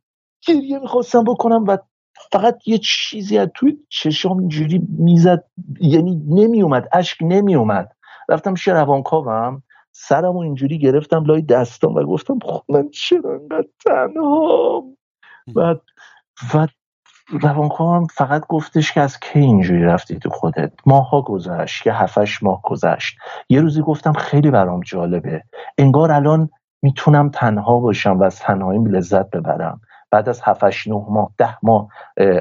گریه می‌خواستم بکنم و فقط یه چیزی از توی چشام اینجوری می‌زد یعنی نمیومد اشک نمیومد رفتم پیش روانکاوم سرم اینجوری گرفتم لای دستام و گفتم خب من چرا انقدر تنها بعد و روانکاوم فقط گفتش که از کی اینجوری رفتی تو خودت؟ ماه‌ها گذشت یه هفت هشت ماه گذشت. یه روزی گفتم خیلی برام جالبه. انگار الان می‌تونم تنها باشم و از تنهاییم لذت ببرم. بعد از 7 9 ماه 10 ماه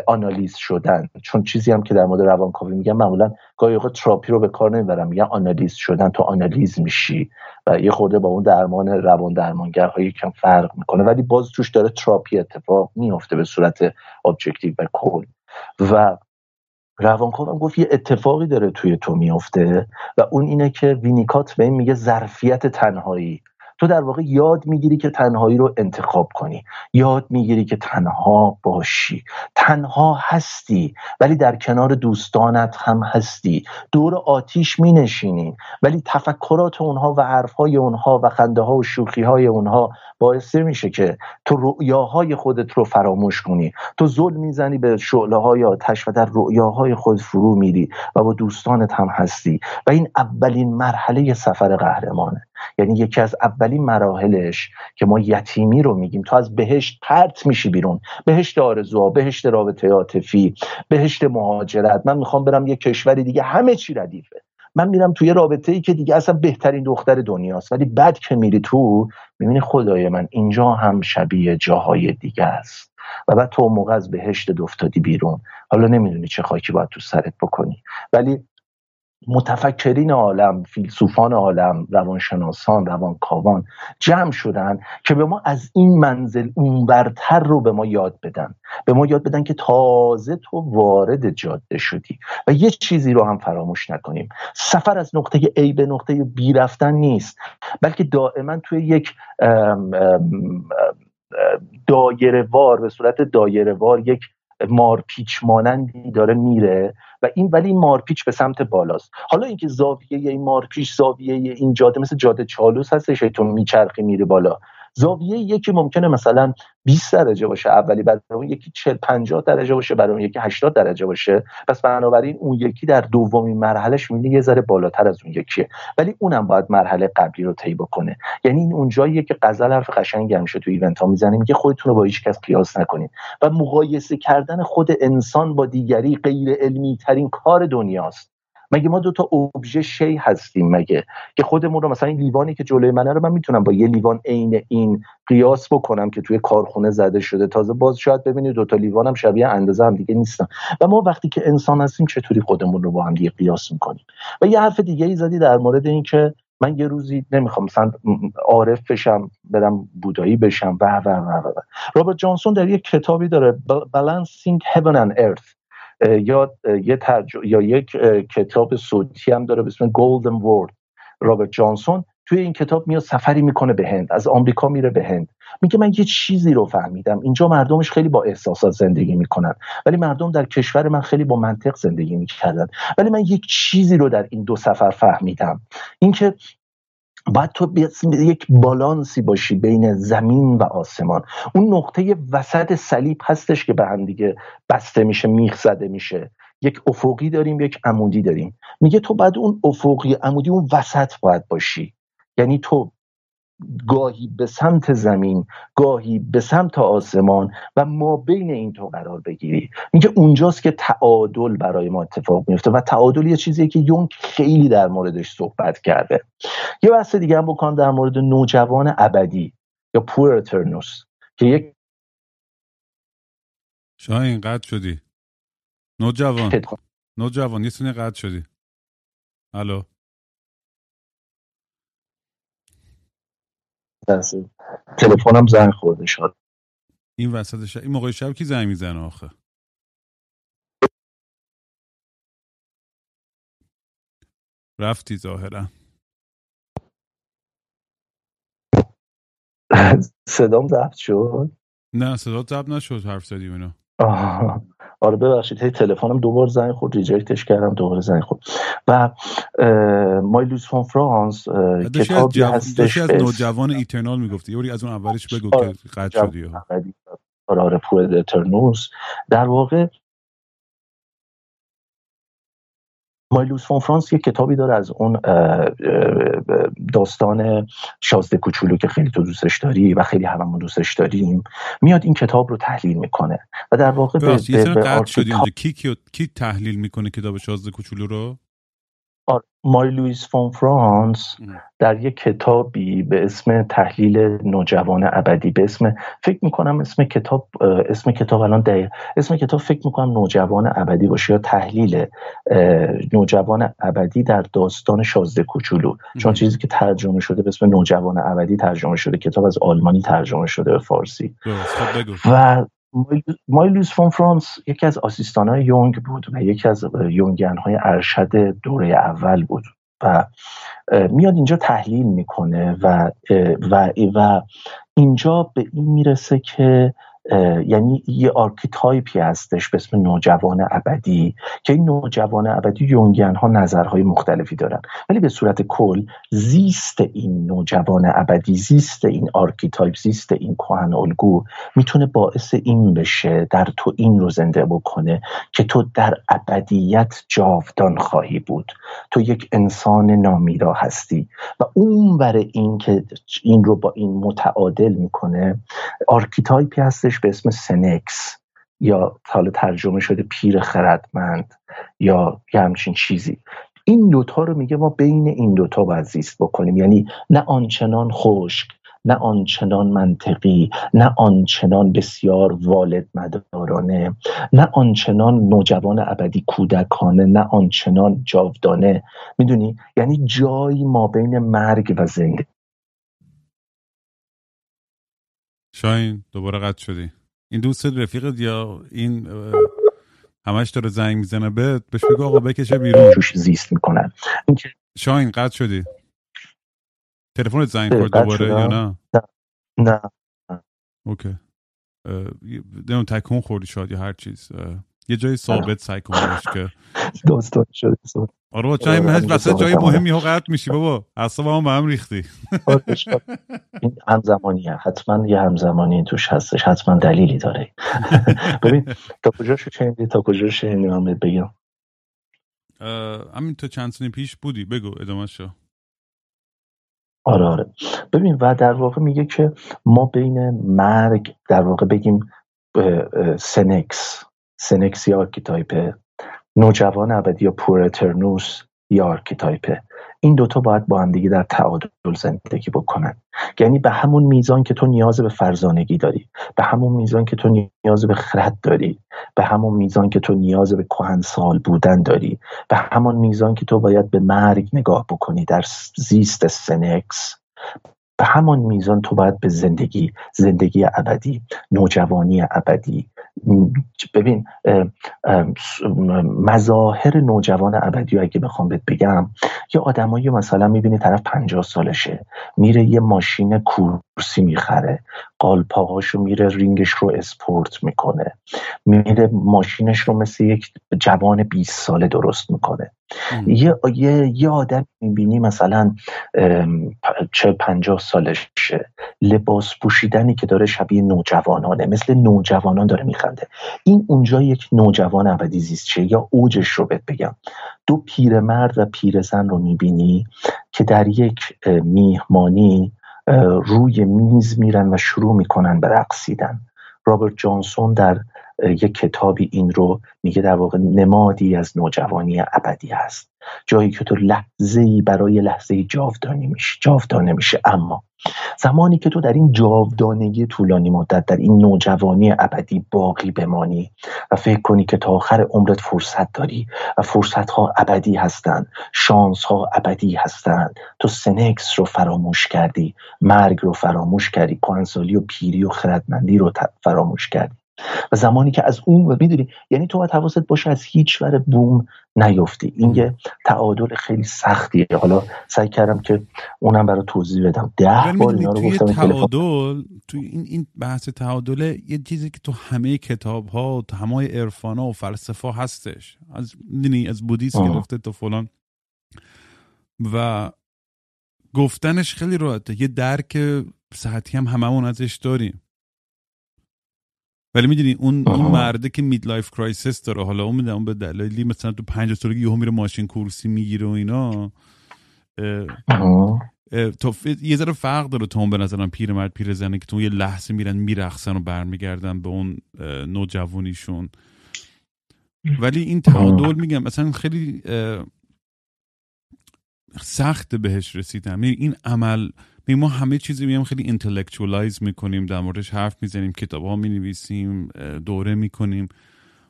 آنالیز شدن. چون چیزی هم که در مورد روانکاوی میگم معمولا گاهی اوقات تراپی رو به کار نمی‌برم میگن آنالیز شدن تو آنالیز میشی. و یه خورده با اون درمان روان درمانگر یکم فرق می‌کنه. ولی باز توش داره تراپی اتفاق میفته به صورت objective و کل. و روانکاوم گفت یه اتفاقی داره توی تو میفته و اون اینه که وینیکات به این میگه ظرفیت تنهایی. تو در واقع یاد می‌گیری که تنهایی رو انتخاب کنی. یاد می‌گیری که تنها باشی. تنها هستی ولی در کنار دوستانت هم هستی. دور آتیش می نشینی ولی تفکرات اونها و حرفهای اونها و خنده ها و شوخی های اونها باعث میشه که تو رؤیاهای خودت رو فراموش کنی. تو زل می‌زنی به شعله های آتش و در رؤیاهای خود فرو میری و با دوستانت هم هستی. و این اولین مرحله سفر قهرمانه. یعنی یکی از اولین مراحلش که ما یتیمی رو میگیم. تو از بهشت پرت میشی بیرون. بهشت آرزوها بهشت رابطه عاطفی بهشت مهاجرت. من می‌خوام برم یه کشوری دیگه. همه چی ردیفه. من میرم توی رابطه ای که دیگه اصلا بهترین دختر دنیاست. ولی بعد که میری تو می‌بینی خدای من اینجا هم شبیه جاهای دیگه است. و بعد تو موقع از بهشت دفتادی بیرون. حالا نمی‌دونی چه خاکی باید تو سرت بکنی. ولی متفکرین عالم فیلسوفان عالم روانشناسان روانکاوان جمع شدن که به ما از این منزل اونورتر رو به ما یاد بدن. به ما یاد بدن که تازه تو وارد جاده شدی. و یه چیزی رو هم فراموش نکنیم. سفر از نقطه A به نقطه B رفتن نیست. بلکه دائما توی یک دایره وار به صورت دایره وار یک مارپیچ مانندی داره میره. و این ولی مارپیچ به سمت بالاست. حالا اینکه زاویه این مارپیچ زاویه این جاده مثل جاده چالوس هستش تو میچرخی میری بالا. زاویه یکی ممکنه مثلا 20 درجه باشه اولی بعد اون یکی 40 50 درجه باشه برای اون یکی 80 درجه باشه. پس بنابراین اون یکی در دومین مرحلهش می‌بینی یه ذره بالاتر از اون یکیه. ولی اونم باید مرحله قبلی رو طی بکنه. یعنی این اون جاییه که غزل حرف قشنگی همیشه تو ایونت ها می‌زنه میگه خودتون رو با هیچ کس قیاس نکنید. و مقایسه کردن خود انسان با دیگری غیر علمی ترین کار دنیاست. مگه ما دو تا ابژه شی هستیم مگه؟ که خودمون رو مثلا این لیوانی که جلوی منه رو من می‌تونم با یه لیوان عین این قیاس بکنم که توی کارخونه زده شده. تازه باز شاید ببینید دو تا لیوان شبیه اندازه هم دیگه نیستن. و ما وقتی که انسان هستیم چطوری خودمون رو با هم دیگه قیاس می‌کنیم؟ و یه حرف دیگه ای زدی در مورد این که من یه روزی نمی‌خوام مثلا عارف بشم برم بودایی بشم. و و و. رابرت جانسون در یک کتابی داره Balancing Heaven and Earth. یا یه یا یک کتاب صوتی هم داره به اسم گولدن ورد رابرت جانسون توی این کتاب میاد سفری می‌کنه به هند از آمریکا میره به هند. میگه من یه چیزی رو فهمیدم. اینجا مردمش خیلی با احساسات زندگی می‌کنن ولی مردم در کشور من خیلی با منطق زندگی می‌کردن. ولی من یک چیزی رو در این دو سفر فهمیدم. اینکه باید تو یک بالانسی باشی بین زمین و آسمان. اون نقطه وسط صلیب هستش که به هم دیگه بسته میشه میخ زده میشه. یک افقی داریم یک عمودی داریم. میگه تو بعد اون افقی عمودی اون وسط باید باشی. یعنی تو گاهی به سمت زمین گاهی به سمت آسمان و ما بین این تو قرار بگیری. میگه اونجاست که تعادل برای ما اتفاق میفته و تعادل یه چیزیه که یونگ خیلی در موردش صحبت کرده. یه بحث دیگه هم بکنم در مورد نوجوان ابدی یا پور اترنوس که یک شاین قد شدی. نوجوان. نوجوان یه سونه قد شدی. الو. تلفنم زنگ خورده شد. این وسط شب این موقع شب کی زنگ می‌زنه آخه؟ رفتی ظاهرا. صدام ضبط شد؟ نه صدا ضبط نشد حرف زدی اینو آره ببخشید هی تلفنم دوبار زنگ خورد ریجکتش کردم دوباره زنگ خورد. و مایلوس فون فرانس کتابی هستش از نوجوان eternal می‌گفتی؟ یه از اون اولش بگو آره که رد شدی آره آره Puer Aeternus در واقع مایلوس فون فرانس یه کتابی داره از اون داستان شازده کوچولو که خیلی تو دوستش داری و خیلی هممون دوستش داریم. میاد این کتاب رو تحلیل می‌کنه و در واقع به, به, به کی, کی تحلیل می‌کنه کتاب شازده کوچولو رو؟ ماری لویس فون فرانس در یک کتابی به اسم تحلیل نوجوان ابدی به اسم فکر می‌کنم اسم کتاب اسم کتاب الان دقیق اسم کتاب فکر می‌کنم نوجوان ابدی باشه یا تحلیل نوجوان ابدی در داستان شازده کوچولو. چون چیزی که ترجمه شده به اسم نوجوان ابدی ترجمه شده کتاب از آلمانی ترجمه شده به فارسی. خب و مایلوس فون فرانس یکی از های یونگ بود و یکی از های ارشد دوره اول بود و میاد اینجا تحلیل می‌کنه و و و اینجا به این می‌رسه که یعنی یه archetype ی هستش به اسم نوجوان ابدی که این نوجوان ابدی Jungian ها نظرهای مختلفی دارن. ولی به صورت کل زیست این نوجوان ابدی زیست این archetype زیست این کهن الگو می‌تونه باعث این بشه در تو این رو زنده بکنه که تو در ابدیت جاودان خواهی بود. تو یک انسان نامیرا هستی و اون برای این که این رو با این متعادل می‌کنه archetype ی هستش به اسم Senex یا حالا ترجمه شده پیر خردمند یا یه همچین چیزی. این دوتا رو میگه ما بین این دوتا باید زیست بکنیم. یعنی نه آنچنان خشک نه آنچنان منطقی نه آنچنان بسیار والد مدارانه نه آنچنان نوجوان ابدی کودکانه نه آنچنان جاودانه. می‌دونی؟ یعنی جایی ما بین مرگ و زندگی شاین دوباره قطع شدی. این دوست رفیقت یا این همش داره زنگ می‌زنه به بهش بگو آقا بکشه بیرون. توش زیست می‌کنن شاین قطع شدی. تلفنت زنگ خورد دوباره یا نه؟ نه. اوکی. نمون تکون خوردی شاید یا هر چیز. یه جای ثابت سعی کن که داستان شده آره چای مهج وسط جای مهمی ها قطع میشی بابا. اصلا با هم ریختی. آره، این همزمانیه. حتما یه همزمانی توش هستش. حتما دلیلی داره. ببین تا کجاشو شنیدی؟ تا کجا شنیدی؟ من بگم. همین تو چند سنی پیش بودی. بگو ادامه شو. آره آره. ببین و در واقع میگه که ما بین مرگ در واقع بگیم Senex. Senex یا archetype نوجوان ابدی یا Puer Aeternus یا archetype ه. این دوتا باید با هم دیگه در تعادل زندگی بکنن. یعنی به همون میزان که تو نیاز به فرزانگی داری به همون میزان که تو نیاز به خرد داری به همون میزان که تو نیاز به کهنسال بودن داری به همون میزان که تو باید به مرگ نگاه بکنی در زیست سنکس. به همان میزان تو باید به زندگی زندگی ابدی نوجوانی ابدی. ببین مظاهر نوجوان ابدی اگه بخوام بهت بگم یه آدمایی مثلا می‌بینی طرف پنجاه سالشه میره یه ماشین کورسی می‌خره. قالپاهاشو میره رینگش رو اسپورت می‌کنه. میره ماشینش رو مثل یک جوان 20 ساله درست می‌کنه. یه, یه, یه آدم می‌بینی مثلا چه پنجاه سالشه. لباس پوشیدنی که داره شبیه نوجوانانه مثل نوجوانان داره میخنده. این اونجا یک نوجوان ابدی زیست یا اوجش رو بهت بگم. دو پیرمرد و پیرزن رو می‌بینی که در یک میهمانی روی میز میرن و شروع می‌کنن به رقصیدن. رابرت جانسون در یک کتابی این رو میگه در واقع نمادی از نوجوانی ابدی هست. جایی که تو لحظه ای برای لحظه جاودانی میشه جاودانه میشه. اما زمانی که تو در این جاودانگی طولانی مدت در این نوجوانی ابدی باقی بمانی و فکر کنی که تا آخر عمرت فرصت داری و فرصت ها ابدی هستند شانس ها ابدی هستند تو سنکس رو فراموش کردی مرگ رو فراموش کردی کهنسالی و پیری و خردمندی رو فراموش کردی. و زمانی که از اون می‌دونی یعنی تو باید حواست باشه از هیچ ور بوم نیفتی. این یه تعادل خیلی سختیه. حالا سعی کردم که اونم برای توضیح بدم. ده بار اینا رو گفتم تعادل تو این این بحث تعادل یه چیزی که تو همه کتاب ها تو همه عرفان ها و فلسفه هستش. از می‌دونی از بودیسم گرفته تا فلان. و گفتنش خیلی راحته. یه درک سطحی هم هممون ازش داریم. ولی می‌دونی اون اون مرده که midlife crisis داره حالا اون می‌دونم به دلایلی مثلا تو پنجاه سالگی یهو میره ماشین کورسی می‌گیره و اینا. تو یه ذره فرق داره تو اون به نظرم پیرمرد پیر زنه که تو یه لحظه میرن می‌رقصن و برمیگردن به اون نوجوانیشون. ولی این تعادل میگم مثلا خیلی سخت بهش رسیدم. این عمل ما همه چیزی میام خیلی intellectualize می‌کنیم در موردش حرف می‌زنیم کتاب ها می‌نویسیم دوره می‌کنیم.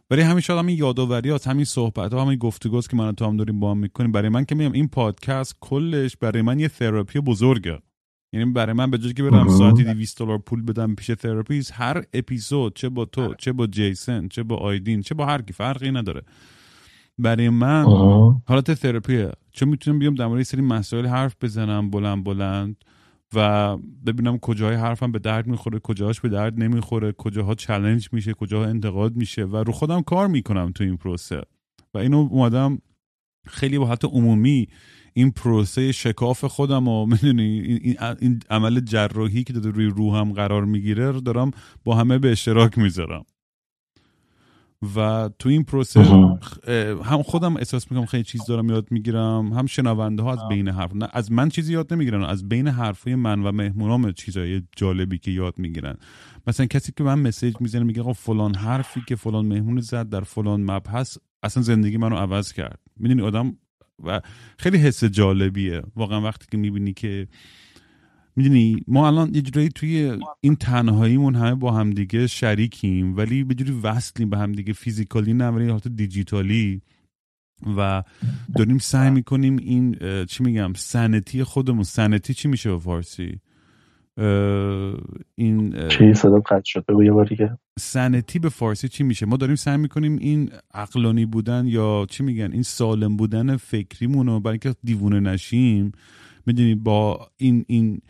برای همین شاید همین یادآوری هست همین صحبت ها همین گفتگوست که من تو هم داریم با هم می‌کنیم. برای من که میگم این پادکست کلش برای من یه تراپی بزرگه. یعنی برای من به جایی که برم ساعتی 200 دلار پول بدم پیش therapist هر اپیزود چه با تو چه با جیسن چه با آیدین چه با هر کی فرقی نداره. برای من حالت تراپیه چون می‌تونم بیام در مورد سری مسائل حرف بزنم بلند بلند. و ببینم کجاهای حرفم به درد می‌خوره کجاهاش به درد نمی‌خوره کجاها challenge میشه کجاها انتقاد میشه و رو خودم کار می‌کنم تو این پروسه. و اینو اومدم خیلی با حتی عمومی این پروسه شکاف خودم و می‌دونی این, عمل جراحی که داره روی روحم قرار می‌گیره رو دارم با همه به اشتراک می‌ذارم. و تو این پروسه هم خودم احساس می‌کنم خیلی چیز دارم یاد می‌گیرم هم شنونده ها از بین حرف نه از من چیزی یاد نمی‌گیرن از بین حرفای من و مهمونام چیزای جالبی که یاد می‌گیرن. مثلا کسی که من مسیج می‌زنه میگه آقا فلان حرفی که فلان مهمون زد در فلان مبحث اصلا زندگی منو عوض کرد. می‌دونی آدم و خیلی حس جالبیه. واقعا وقتی که می‌بینی که می‌دونی ما الان یه جورایی توی این تنهاییمون همه با همدیگه شریکیم ولی به جوری وصلیم به همدیگه فیزیکالی نه ولی حالت دیجیتالی. و داریم سعی می‌کنیم این چی میگم سنتی خودمون سنتی چی میشه به فارسی؟ این چی صدا قطع شد بگو یه که sanity به فارسی چی میشه؟ ما داریم سعی می‌کنیم این عقلانی بودن یا چی میگن این سالم بودن فکریمون رو برای اینکه دیوونه نشیم می‌دونی با این این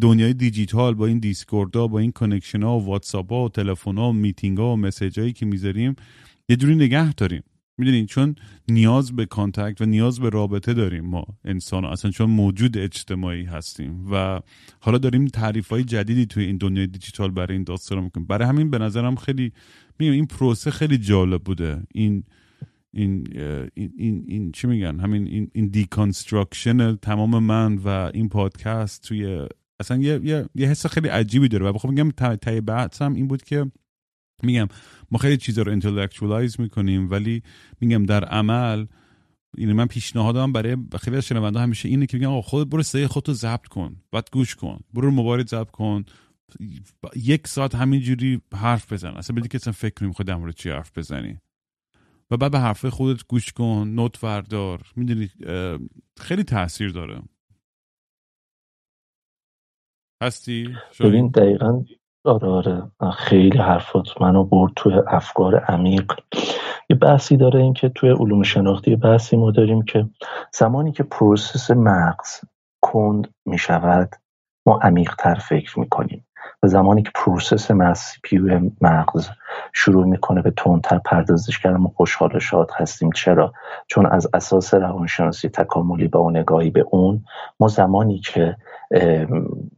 دنیای دیجیتال با این دیسکوردا با این connection ها و واتساپ ها و تلفن ها و میتینگ ها و message هایی که می‌ذاریم یه جوری نگه داریم. می‌دونین؟ چون نیاز به contact و نیاز به رابطه داریم ما انسان اصلا چون موجود اجتماعی هستیم و حالا داریم تعریف های جدیدی توی این دنیای دیجیتال برای این داستان می‌کنیم. برای همین به نظرم خیلی میگم این پروسه خیلی جالب بوده. این این این, این, این چی میگن؟ همین این, این deconstruction تمام من و این پادکست توی اصلا یه, یه, یه حس خیلی عجیبی داره. و بخوام میگم ته بحثم این بود که میگم ما خیلی چیزا رو intellectualize می‌کنیم ولی میگم در عمل این من پیشنهادم برای خیلی از شنونده همیشه اینه که میگم خودت برو صدای خودتو ضبط کن بعد گوش کن برو موبایل ضبط کن یک ساعت همینجوری حرف بزن. اصلا بدی که اصلا فکر کنیم خود در چی حرف بزنی. و بعد به حرف خودت گوش کن نوت وردار می‌دونی خیلی تاثیر داره. هستی؟ ببین دقیقا آره آره. خیلی حرفات منو برد توی افکار عمیق. یه بحثی داره این که توی علوم شناختی بحثی ما داریم که زمانی که پروسس مغز کند می شود ما عمیقتر فکر می‌کنیم. و زمانی که process CPU مغز شروع می‌کنه به تندتر پردازش کردن ما خوشحال و شاد هستیم. چرا؟ چون از اساس روانشناسی تکاملی با اون نگاهی به اون ما زمانی که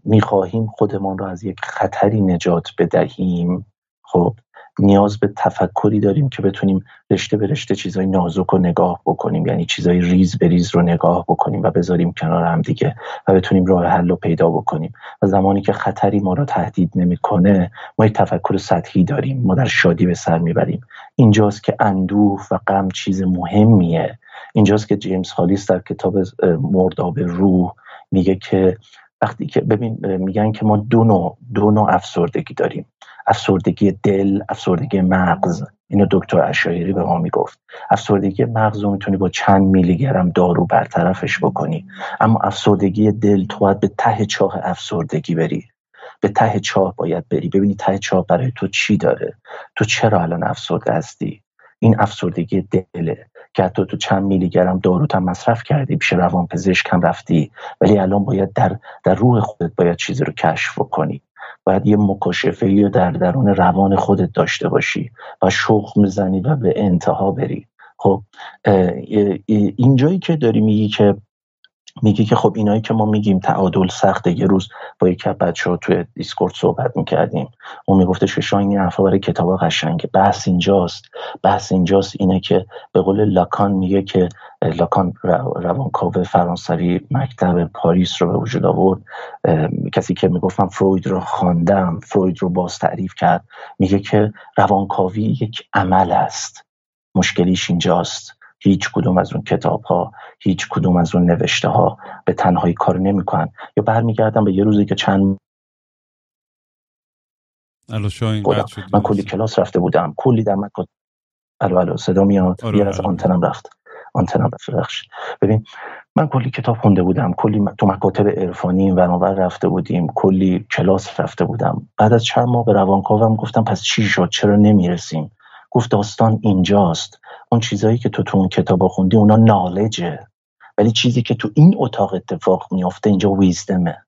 می‌خواهیم خودمان رو از یک خطری نجات بدهیم خب نیاز به تفکری داریم که بتونیم رشته به رشته چیزای نازک رو نگاه بکنیم. یعنی چیزای ریز به ریز رو نگاه بکنیم و بذاریم کنار هم دیگه و بتونیم راه حل رو پیدا بکنیم. و زمانی که خطری ما رو تهدید نمی‌کنه ما یک تفکر سطحی داریم. ما در شادی به سر می‌بریم. اینجاست که اندوه و غم چیز مهمیه. اینجاست که جیمز هالیس در کتاب مرداب روح میگه که وقتی که ببین میگن که ما دو نوع دو نوع افسردگی داریم. افسردگی دل افسردگی مغز. اینو دکتر اشایری به ما می‌گفت. افسردگی مغز رو می‌تونی با چند میلی گرم دارو برطرفش بکنی. اما افسردگی دل تو باید به ته چاه افسردگی بری. به ته چاه باید بری. ببینی ته چاه برای تو چی داره؟ تو چرا الان افسرده هستی؟ این افسردگی دله. که حتی تو چند میلی گرم داروت هم مصرف کردی پیش روان پزشک هم رفتی. ولی الان باید در, در روح خودت باید چیزی رو کشف کنی باید یه مکاشفه در درون روان خودت داشته باشی و شوق می‌زنی و به انتها بری. خب اینجایی که داری میگی که میگی که خب اینایی که ما میگیم تعادل سخته یه روز با یک بچه ها توی دیسکورد صحبت می‌کردیم. اون میگفتش که شاید این حرفا برای کتاب قشنگه. بحث اینجاست. بحث اینجاست اینه که به قول لاکان میگه که لاکان روانکاو فرانسوی مکتب پاریس رو به وجود آورد. کسی که می‌گفتم فروید رو خواندم فروید رو باز تعریف کرد. میگه که روانکاوی یک عمل است. مشکلیش اینجاست. هیچ کدوم از اون کتاب ها هیچ کدوم از اون نوشته ها به تنهایی کار نمی‌کنن. یا برمیگردم به یه روزی که چند من کلی کلاس رفته بودم. کلی در مکات الو الو صدا میاد. آره، یه از آره. آنتنم رفت. آنتنم رفت ببین من کلی کتاب خونده بودم. کلی تو مکاتب عرفانی و رفته بودیم. کلی کلاس رفته بودم. بعد از چند ماه به روانکاوم گفتم پس چی شد؟ چرا نمی‌رسیم؟ گفت داستان اینجاست. اون چیزایی که تو تو اون کتاب خوندی اونا نالجه. ولی چیزی که تو این اتاق اتفاق میافته اینجا ویزدمه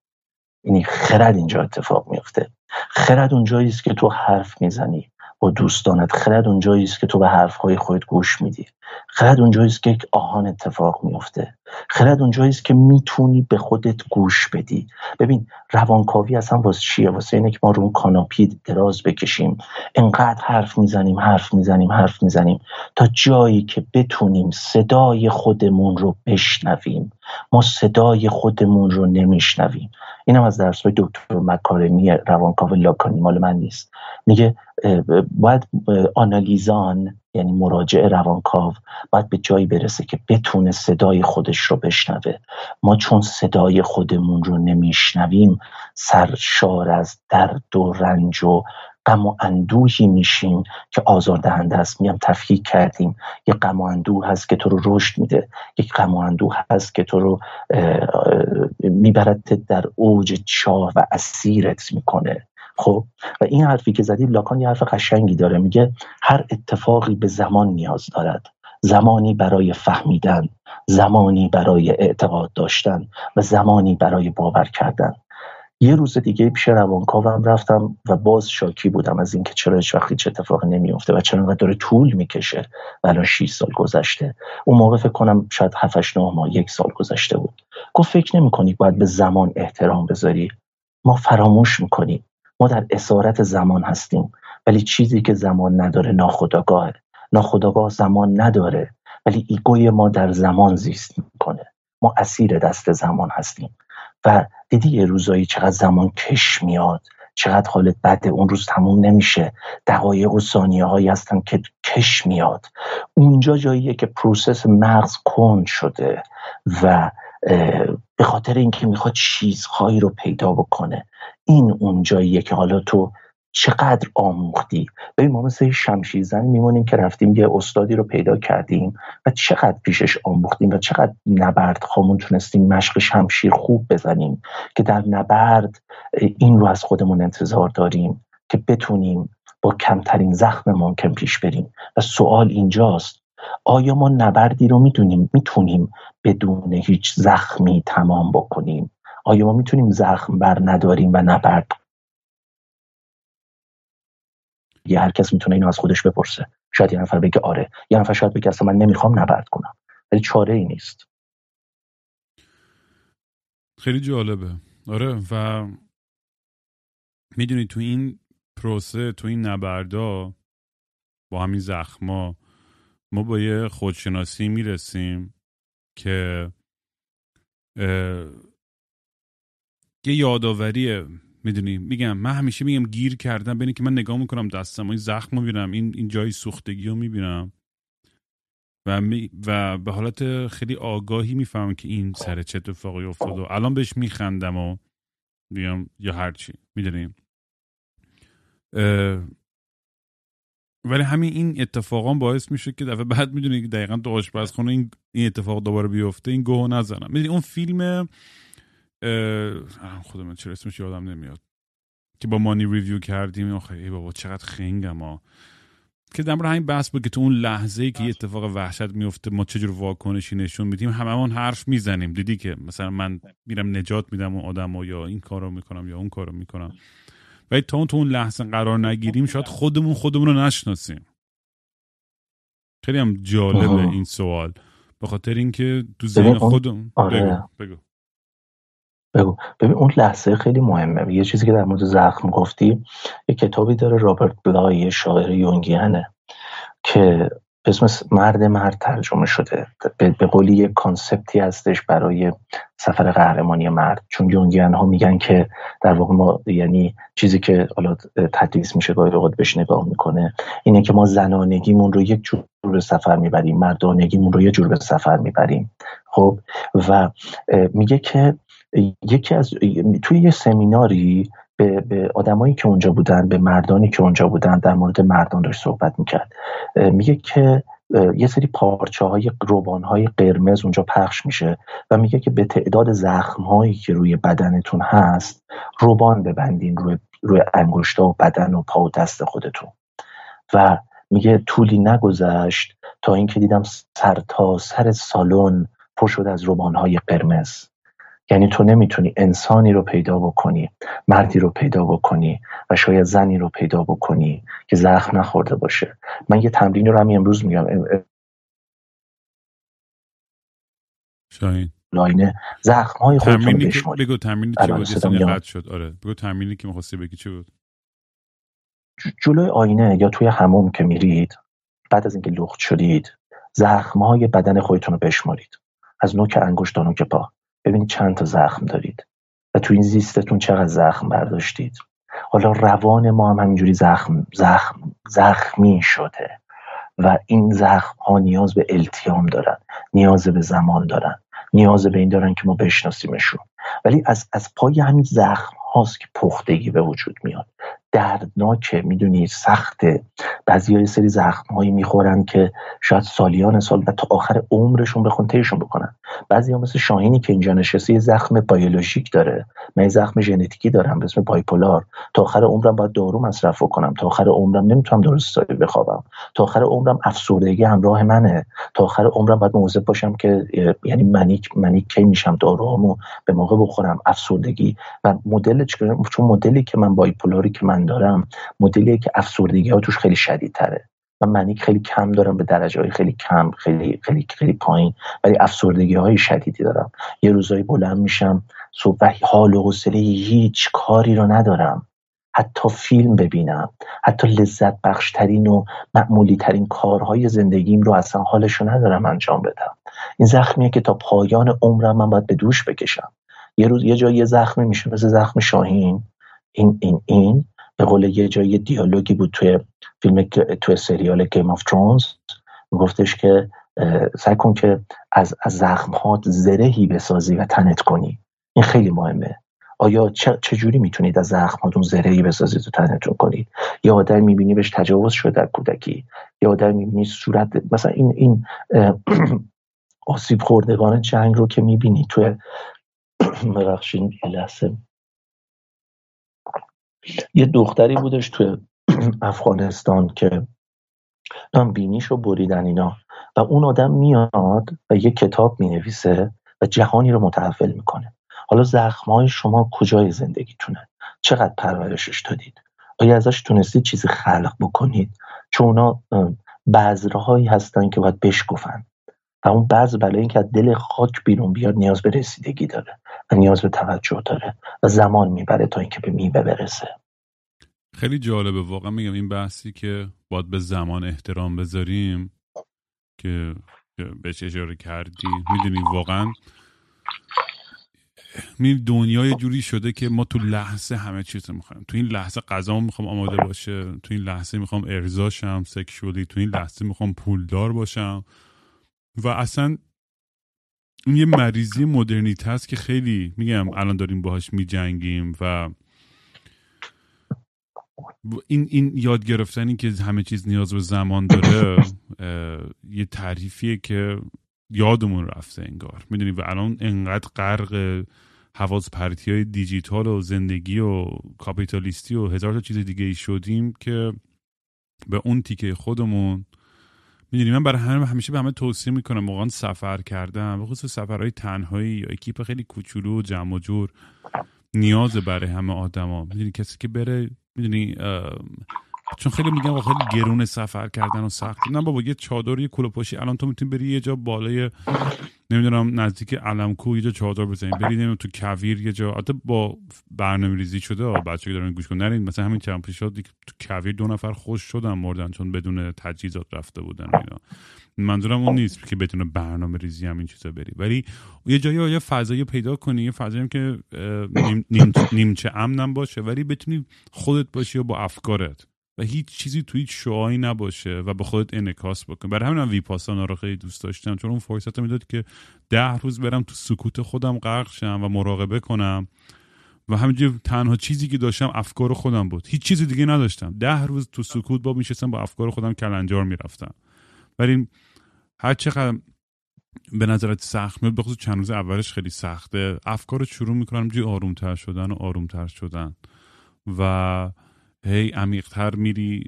یعنی خرد اینجا اتفاق میافته. خرد اونجایی است که تو حرف می‌زنی با دوستانت. خرد اونجایی است که تو به حرفهای خودت گوش میدی. خرد اونجایی است که یک آهان اتفاق میفته خرد اونجایی است که می‌تونی به خودت گوش بدی. ببین روانکاوی اصلا واسه چیه؟ واسه اینه که ما رو اون کاناپی دراز بکشیم. انقدر حرف می‌زنیم حرف می‌زنیم حرف می‌زنیم تا جایی که بتونیم صدای خودمون رو بشنویم. ما صدای خودمون رو نمیشنویم. اینم از درس های دکتر مکارمی روانکاو لاکانی. مال من نیست. میگه باید آنالیزان یعنی مراجع روانکاو باید به جایی برسه که بتونه صدای خودش رو بشنوه. ما چون صدای خودمون رو نمیشنویم سرشار از درد و رنج و غم و اندوهی میشیم که آزاردهنده است. میم تفکیک کردیم. یک غم و اندوه هست که تو رو رشد میده. یک غم و اندوه هست که تو رو می‌برد در اوج چاه و اسیرت می‌کنه. خب و این حرفی که زدی لاکان یه حرف قشنگی داره میگه هر اتفاقی به زمان نیاز دارد. زمانی برای فهمیدن زمانی برای اعتقاد داشتن و زمانی برای باور کردن. یه روز دیگه پیش روانکاوم رفتم و باز شاکی بودم از اینکه چرا هیچ وقتی چه اتفاقی نمیفته و چرا انقدر داره طول می‌کشه. و الان 6 سال گذشته. اون موقع فکر کنم شاید 7 9 ماه یک سال گذشته بود. گفت فکر نمی‌کنی باید به زمان احترام بذاری؟ ما فراموش می‌کنیم. ما در اسارت زمان هستیم. ولی چیزی که زمان نداره ناخداگاهه ناخداگاه زمان نداره. ولی ego ی ما در زمان زیست می‌کنه. ما اسیر دست زمان هستیم. و دیدی یه روزایی چقدر زمان کش میاد. چقدر حالت بده اون روز تموم نمیشه. دقایق و ثانیه هایی هستن که کش میاد. اونجا جاییه که process مغز کند شده و به خاطر اینکه می‌خواد چیزهایی رو پیدا بکنه. این اون جاییه که حالا تو چقدر آموختی؟ ببین ما مثل شمشیرزنی میمونیم که رفتیم یه استادی رو پیدا کردیم و چقدر پیشش آموختیم و چقدر نبرد خامون تونستیم مشق شمشیر خوب بزنیم که در نبرد این رو از خودمون انتظار داریم که بتونیم با کمترین زخم ممکن پیش بریم. و سوال اینجاست آیا ما نبردی رو می‌دونیم؟ می‌تونیم بدون هیچ زخمی تمام بکنیم؟ آیا ما می‌تونیم زخم بر نداریم و نبرد یه هر کس می‌تونه اینو از خودش بپرسه. شاید یه نفر بگه آره یه نفر شاید بگه اصلا من نمی‌خوام نبرد کنم. ولی چاره ای نیست. خیلی جالبه. آره و می‌دونی تو این پروسه تو این نبردا با همین زخما ما با یه خودشناسی می‌رسیم که یه یادآوریه می‌دونی؟ میگم من همیشه میگم گیر کردم ببینی که من نگاه می‌کنم دستم این زخم می‌بینم این این جای سوختگی رو می‌بینم. و, می و به حالت خیلی آگاهی می‌فهمم که این سر چه اتفاقی افتاد و الان بهش میخندم و میگم یا هرچی می‌دونیم ولی همین این اتفاقا باعث میشه که دفعه بعد می‌دونی دقیقا تو آشپزخونه این این اتفاق دوباره بیفته این گوه نزنم. می‌دونی اون فیلم خود من چرا اسمش یادم نمیاد. که با مانی ریویو کردیم آخه ای بابا چقدر خنگم ها. که در همین بحث بود که تو اون لحظه ای که یه اتفاق وحشت میفته ما چجور واکنشی نشون میدیم هممون حرف می‌زنیم. دیدی که مثلا من میرم نجات میدم اون آدم یا این کارو می‌کنم یا اون کارو می‌کنم. ولی تا اون تو اون لحظه قرار نگیریم شاید خودمون خودمون رو نشناسیم. خیلی هم جالبه این سوال. به خاطر اینکه تو ذهن خودم آره. بگو. بگو. ببین اون لحظه خیلی مهمه. یه چیزی که در مورد زخم گفتی یه کتابی داره رابرت بلای شاعر یونگیانه که اسم مرد مرد ترجمه شده. به قولی یک concept ی هستش برای سفر قهرمانی مرد. چون یونگیان ها میگن که در واقع ما یعنی چیزی که حالا تدریس میشه گاهی اوقات بهش نگاه می‌کنه اینه که ما زنانگیمون رو یک جور به سفر می‌بریم. مردانگیمون رو یه جور به سفر می‌بریم. خب؟ و میگه که یکی از توی یه سمیناری به, به آدمایی که اونجا بودن به مردانی که اونجا بودن در مورد مردان داشت صحبت می‌کرد. میگه که یه سری پارچه های روبان های قرمز اونجا پخش میشه و میگه که به تعداد زخم هایی که روی بدنتون هست روبان ببندین روی, روی انگشتا و بدن و پا و دست خودتون. و میگه طولی نگذشت تا اینکه دیدم سر تا سر سالن پر شد از روبان های قرمز. یعنی تو نمی‌تونی انسانی رو پیدا بکنی مردی رو پیدا بکنی و شاید زنی رو پیدا بکنی که زخم نخورده باشه. من یه تمرین رو همین امروز میگم. شاین لاینه. زخم های خودتون بشماری بگو تمرینی چی بود؟ شد. آره. بگو تمرینی که می‌خواستی بگی چی بود؟ جلوی آینه یا توی هموم که میرید بعد از اینکه لخت شدید زخم های بدن خودتون رو بشمارید. از نوک انگشت تا نوک پا. ببینید چند تا زخم دارید و تو این زیستتون چقدر زخم برداشتید. حالا روان ما هم همینجوری زخم زخم زخمی شده و این زخم ها نیاز به التیام دارن نیاز به زمان دارن نیاز به این دارن که ما بشناسیمشون. ولی از, از پای همین زخم هاست که پختگی به وجود میاد. دردناکه می‌دونی سخته بعضی های سری زخم هایی می‌خورن که شاید سالیان سال و تا آخر عمرشون بخون تیشون بکنن. بعضی ها مثل شاهینی که اینجا نشسته یه زخم بیولوژیک داره. من زخم ژنتیکی دارم به اسم بایپولار. تا آخر عمرم باید دارو مصرف کنم تا آخر عمرم نمی‌تونم درست بخوابم. تا آخر عمرم افسردگی همراه منه. تا آخر عمرم باید مواظب باشم که یعنی منیک منیک کی میشم داروهامو به موقع بخورم. افسردگی. و مدل چون مدلی که من بایپولاری که من دارم مدلیه که افسردگی ها توش خیلی شدیدتره. من منیک خیلی کم دارم به درجه های خیلی کم خیلی خیلی خیلی پایین ولی افسردگی های شدیدی دارم. یه روزایی بلند میشم صبح حال و حوصله هیچ کاری رو ندارم. حتی فیلم ببینم حتی لذت بخشترین و معمولی ترین کارهای زندگیم رو اصلا حالش رو ندارم انجام بدم. این زخمیه که تا پایان عمرم من باید به دوش بکشم. یه روز یه جایی زخمی میشه مثل زخم شاهین. این این این. به قول یه جایی دیالوگی بود توی فیلم توی سریال Game of Thrones گفتش که سعی کن که از, از زخمهات زرهی بسازی و تنت کنی. این خیلی مهمه. آیا چجوری می‌تونید از زخماتون زرهی بسازید و تنتون کنید یا آدم می‌بینی بهش تجاوز شده در کودکی. یا آدم می‌بینی صورت مثلا این این آسیب خوردگان جنگ رو که می‌بینی توی ببخشید لحظه. یه دختری بودش توی افغانستان که نام بینیشو بریدن اینا و اون آدم میاد و یه کتاب می‌نویسه و جهانی رو متحول می‌کنه. حالا زخمهای شما کجای زندگیتونه؟ چقدر پرورشش دادید؟ آیا ازش تونستید چیزی خلق بکنید؟ چون اونا بذرهایی هستن که باید بشکفن اون بعض برای اینکه از دل خاک بیرون بیاد نیاز به رسیدگی داره و نیاز به توجه داره و زمان می‌بره تا اینکه به میوه برسه. خیلی جالبه. واقعا میگم این بحثی که باید به زمان احترام بذاریم که بهش اشاره کردی. می‌دونی واقعا می دنیا جوری شده که ما تو لحظه همه چیز رو می‌خوایم. تو این لحظه غذا می‌خوام آماده باشه تو این لحظه می‌خوام ارزاشم سکشوالی تو این لحظه می‌خوام پولدار باشم. و اصلا این یه مریضی مدرنیته است که خیلی میگم الان داریم باهاش میجنگیم و این این یاد گرفتنی که همه چیز نیاز به زمان داره یه تعریفیه که یادمون رفته انگار. می‌دونی؟ و الان انقدر غرق حواظ پرتی های دیجیتال و زندگی و کاپیتالیستی و هزار تا چیز دیگه ای شدیم که به اون تیکه خودمون می‌دونی من برای همه همیشه به همه توصیه می‌کنم واقعا سفر کردم به خصوص سفرهای تنهایی یا اکیپ خیلی کوچولو و جمع و جور نیاز برای همه آدما. می‌دونی کسی که بره می‌دونی چون خیلی میگن خیلی گرون سفر کردن و سخت نه بابا یه چادر یه کوله پاشی الان تو می‌تونی بری یه جا بالای نمی‌دونم نزدیک علمکو یه جا چادر بزنی. بری نمی‌دونم تو کویر یه جا. حتی با برنامه ریزی شده بچه که دارن گوش کن. نرین مثلا همین چند پیش تو کویر دو نفر خوش شدن مردن چون بدون تجهیزات رفته بودن اینا. منظورم اون نیست که بتونه برنامه ریزی هم این چیزا بری. ولی یه جایی یه فضایی پیدا کنی؟ یه فضایی که نیمچه امنم باشه ولی بتونی خودت باشی و با افکارت. و هیچ چیزی توی شعایی نباشه و به خودت انکاس بکن. برای همین ویپاسانا رو خیلی دوست داشتم چون اون فرصت می‌داد که ده روز برم تو سکوت خودم غرق شم و مراقبه کنم. و همینجور تنها چیزی که داشتم افکار خودم بود. هیچ چیزی دیگه نداشتم. ده روز تو سکوت با میشستم با افکار خودم کلنجار می‌رفتم. ولی هر چقدر به نظرت سخت میاد بخصوص چند روز اولش خیلی سخته. افکار شروع می‌کنم جی آرومتر شدن و آرومتر شدن. و هی عمیقتر میری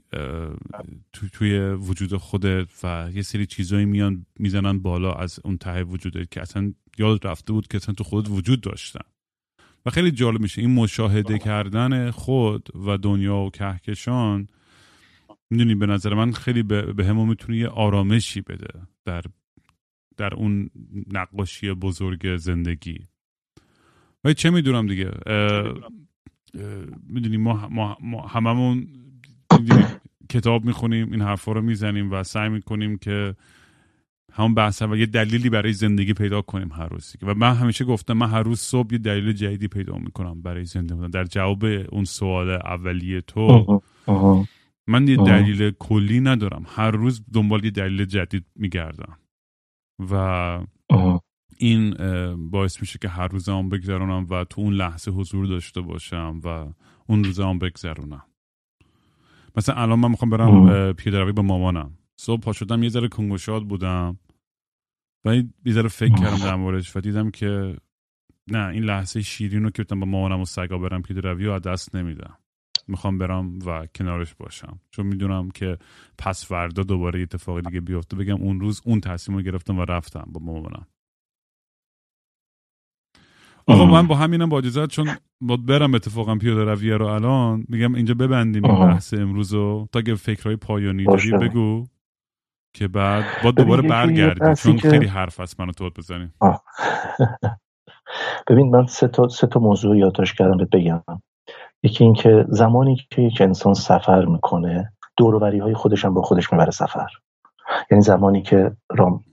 تو توی وجود خودت و یه سری چیزایی میان می‌زنن بالا از اون ته وجودت که اصلا یاد رفته بود که اصلا تو خودت وجود داشتن. و خیلی جالب میشه این مشاهده کردن خود و دنیا و کهکشان می‌دونی به نظر من خیلی به همون می‌تونه یه آرامشی بده در در اون نقاشی بزرگ زندگی. و چه می‌دونم دیگه می‌دونیم ما, ما, ما هممون کتاب می‌خونیم این حرفا رو می‌زنیم و سعی می‌کنیم که همون بحث و یه دلیلی برای زندگی پیدا کنیم هر روز و من همیشه گفتم من هر روز صبح یه دلیل جدیدی پیدا می‌کنم برای زنده بودن. در جواب اون سوال اولیه تو من یه دلیل کلی ندارم. هر روز دنبال یه دلیل جدید میگردم. و این باعث میشه که هر روز آن بگذرونم و تو اون لحظه حضور داشته باشم و اون روز آن بگذرونم. مثلا الان من می‌خوام برم پیاده روی با مامانم. صبح پا شدم یه ذره کنگوشاد بودم. و یه ذره فکر کردم در موردش و دیدم که نه این لحظه شیرین رو که با مامانم و سگا برم پیاده روی و دست نمیدم. می‌خوام برم و کنارش باشم. چون می‌دونم که پس فردا دوباره اتفاق دیگه بیفته. بگم اون روز اون تصمیم رو گرفتم و رفتم با مامانم. آقا من با همینم با اجازت چون با برم اتفاقا پیاده رویه رو الان میگم اینجا ببندیم این بحث امروز رو تا اگه فکرهای پایانی داری بگو که بعد با دوباره برگردیم چون خیلی حرف هست منو تو بزنیم ببین من سه تا, سه تا موضوع یادداشت کردم بهت بگم. یکی اینکه زمانی که یک انسان سفر می‌کنه دوروبری های خودش هم با خودش می‌بره سفر. یعنی زمانی که رام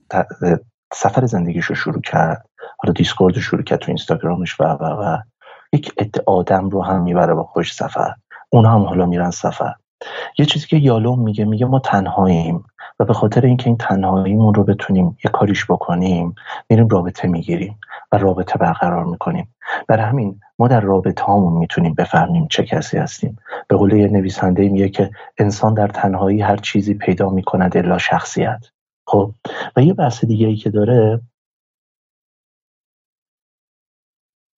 سفر زندگیش رو شروع کرد حالا دیسکورد شروع کرد تو اینستاگرامش و و و. یک عده آدم رو هم می‌بره با خودش سفر. اون هم حالا میرن سفر. یه چیزی که یالوم میگه میگه ما تنهاییم و به خاطر اینکه این تنهاییمون رو بتونیم یه کاریش بکنیم میریم رابطه می‌گیریم و رابطه برقرار می‌کنیم. برای همین ما در رابطه هامون می‌تونیم بفهمیم چه کسی هستیم. به قول یه نویسنده میگه که انسان در تنهایی هر چیزی پیدا می‌کند الا شخصیت. خب؟ و یه بحث دیگه ای که داره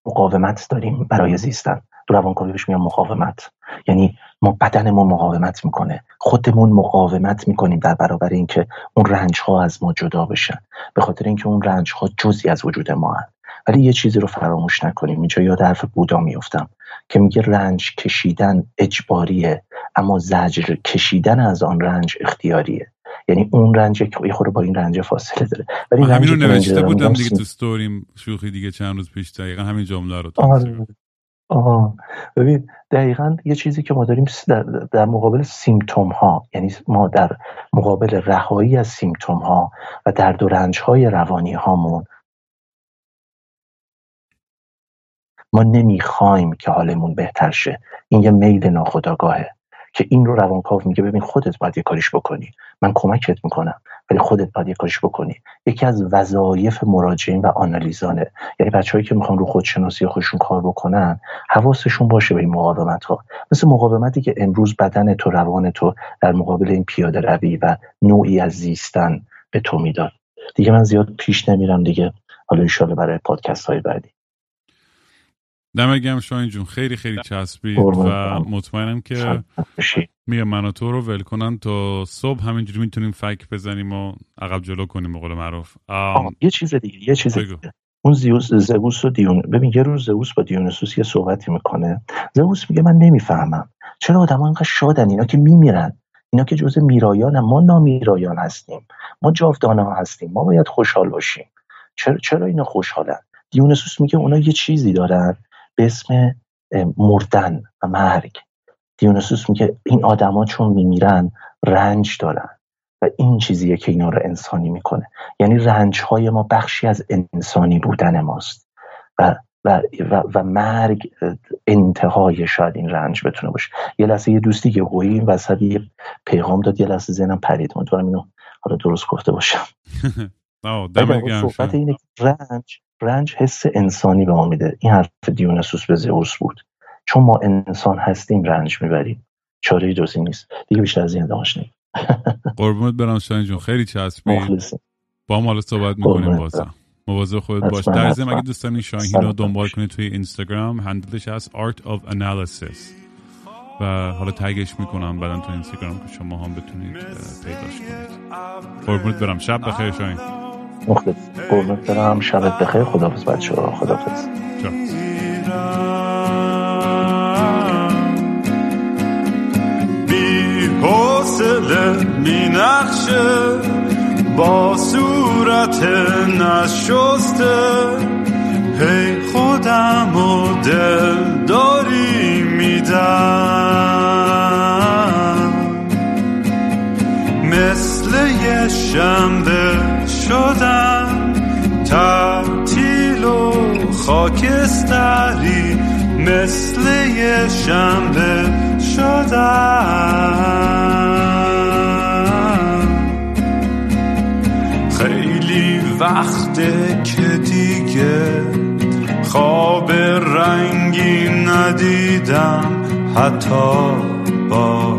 مقاومت داریم برای زیستن. تو روانکاوی بهش میگن مقاومت. یعنی ما بدنمون مقاومت می‌کنه. خودمون مقاومت می‌کنیم در برابر اینکه اون رنج ها از ما جدا بشن. به خاطر اینکه اون رنج ها جزی از وجود ما هن. ولی یه چیزی رو فراموش نکنیم. اینجا یاد حرف بودا میفتم که میگه رنج کشیدن اجباریه اما زجر کشیدن از آن رنج اختیاریه. یعنی اون رنج یه خورده با این رنج فاصله داره. ولی همین رو نوشته بودم دیگه تو ستوریم شوخی دیگه چند روز پیش دقیقا همین جمله رو آها. ببین دقیقا یه چیزی که ما داریم در, در مقابل سیمتوم ها یعنی ما در مقابل رهایی از سیمتوم ها و درد و رنج های روانی هامون ما نمی‌خوایم که حالمون بهتر شه. این یه میل ناخداگاهه که این رو روانکاو میگه ببین خودت باید یه کاریش بکنی. من کمکت می‌کنم ولی خودت باید یه کاریش بکنی. یکی از وظایف مراجعین و آنالیزانه یعنی بچههایی که می‌خوان رو خودشناسی خودشون کار بکنن حواسشون باشه به این مقاومت ها مثل مقاومتی که امروز بدن تو روان تو در مقابل این پیاده روی و نوعی از زیستن به تو می‌داد. دیگه من زیاد پیش نمیرم دیگه. حالا ایشالا برای پادکست های بعدی. دم گرم شاین جون. خیلی خیلی چسبید و مطمئنم که میگم من و تو رو ول کنن. تا صبح همینجوری می‌تونیم فک بزنیم و عقب جلو کنیم به قول معروف. یه چیز دیگه یه چیز دیگه. اون زیوس زئوس و دیون ببین یه روز زئوس با دیونسوس یه صحبتی می‌کنه. زئوس میگه من نمی‌فهمم. چرا آدما اینقدر شادن؟ اینا که میمیرن. اینا که جزء میرایان ما نامیرایان هستیم. ما جاودانه ها هستیم. ما باید خوشحال باشیم. چرا چرا اینا خوشحالن؟ دیونسوس میگه اونا یه چیزی دارن. به اسم مردن و مرگ. دیونسوس میگه این آدما چون میمیرن رنج دارن و این چیزیه که اینا رو انسانی می‌کنه. یعنی رنج های ما بخشی از انسانی بودن ماست. و و, و, و مرگ انتهای شاید این رنج بتونه باشه. یه لحظه یه دوستی که گویی این وسط یه پیغام داد یه لحظه ذهنم پرید. امیدوارم اینو حالا درست گفته باشم. صحبت اینه رنج رنج حس انسانی به ما میده. این حرف دیونسوس به زئوس بود. چون ما انسان هستیم رنج می‌بریم. چاره جزی نیست. دیگه بیشتر از این ادامهش نیم. قربونت برم شاین جون خیلی چسبید با هم حالا صحبت می‌کنیم بازم. مواظب خودت باش. در ضمن اگه دوست دارین شاهین رو دنبال کنید توی اینستاگرام هندلش هست Art of Analysis. و حالا تگش می‌کنم بعدا تو اینستاگرام که شما هم بتونید پیداش کنید. قربونت برم. شب بخیر شاهین. مخلص. قربونت برم. شبت بخیر. خدافز بچه ها خدافز بی حوصله می نخشه با صورت نشسته. هی خودم و دل داری میدم. مثل یه شنبه شدم تعطیل و خاکستری مثل یه شنبه شدم. خیلی وقته که دیگه خواب رنگی ندیدم حتی با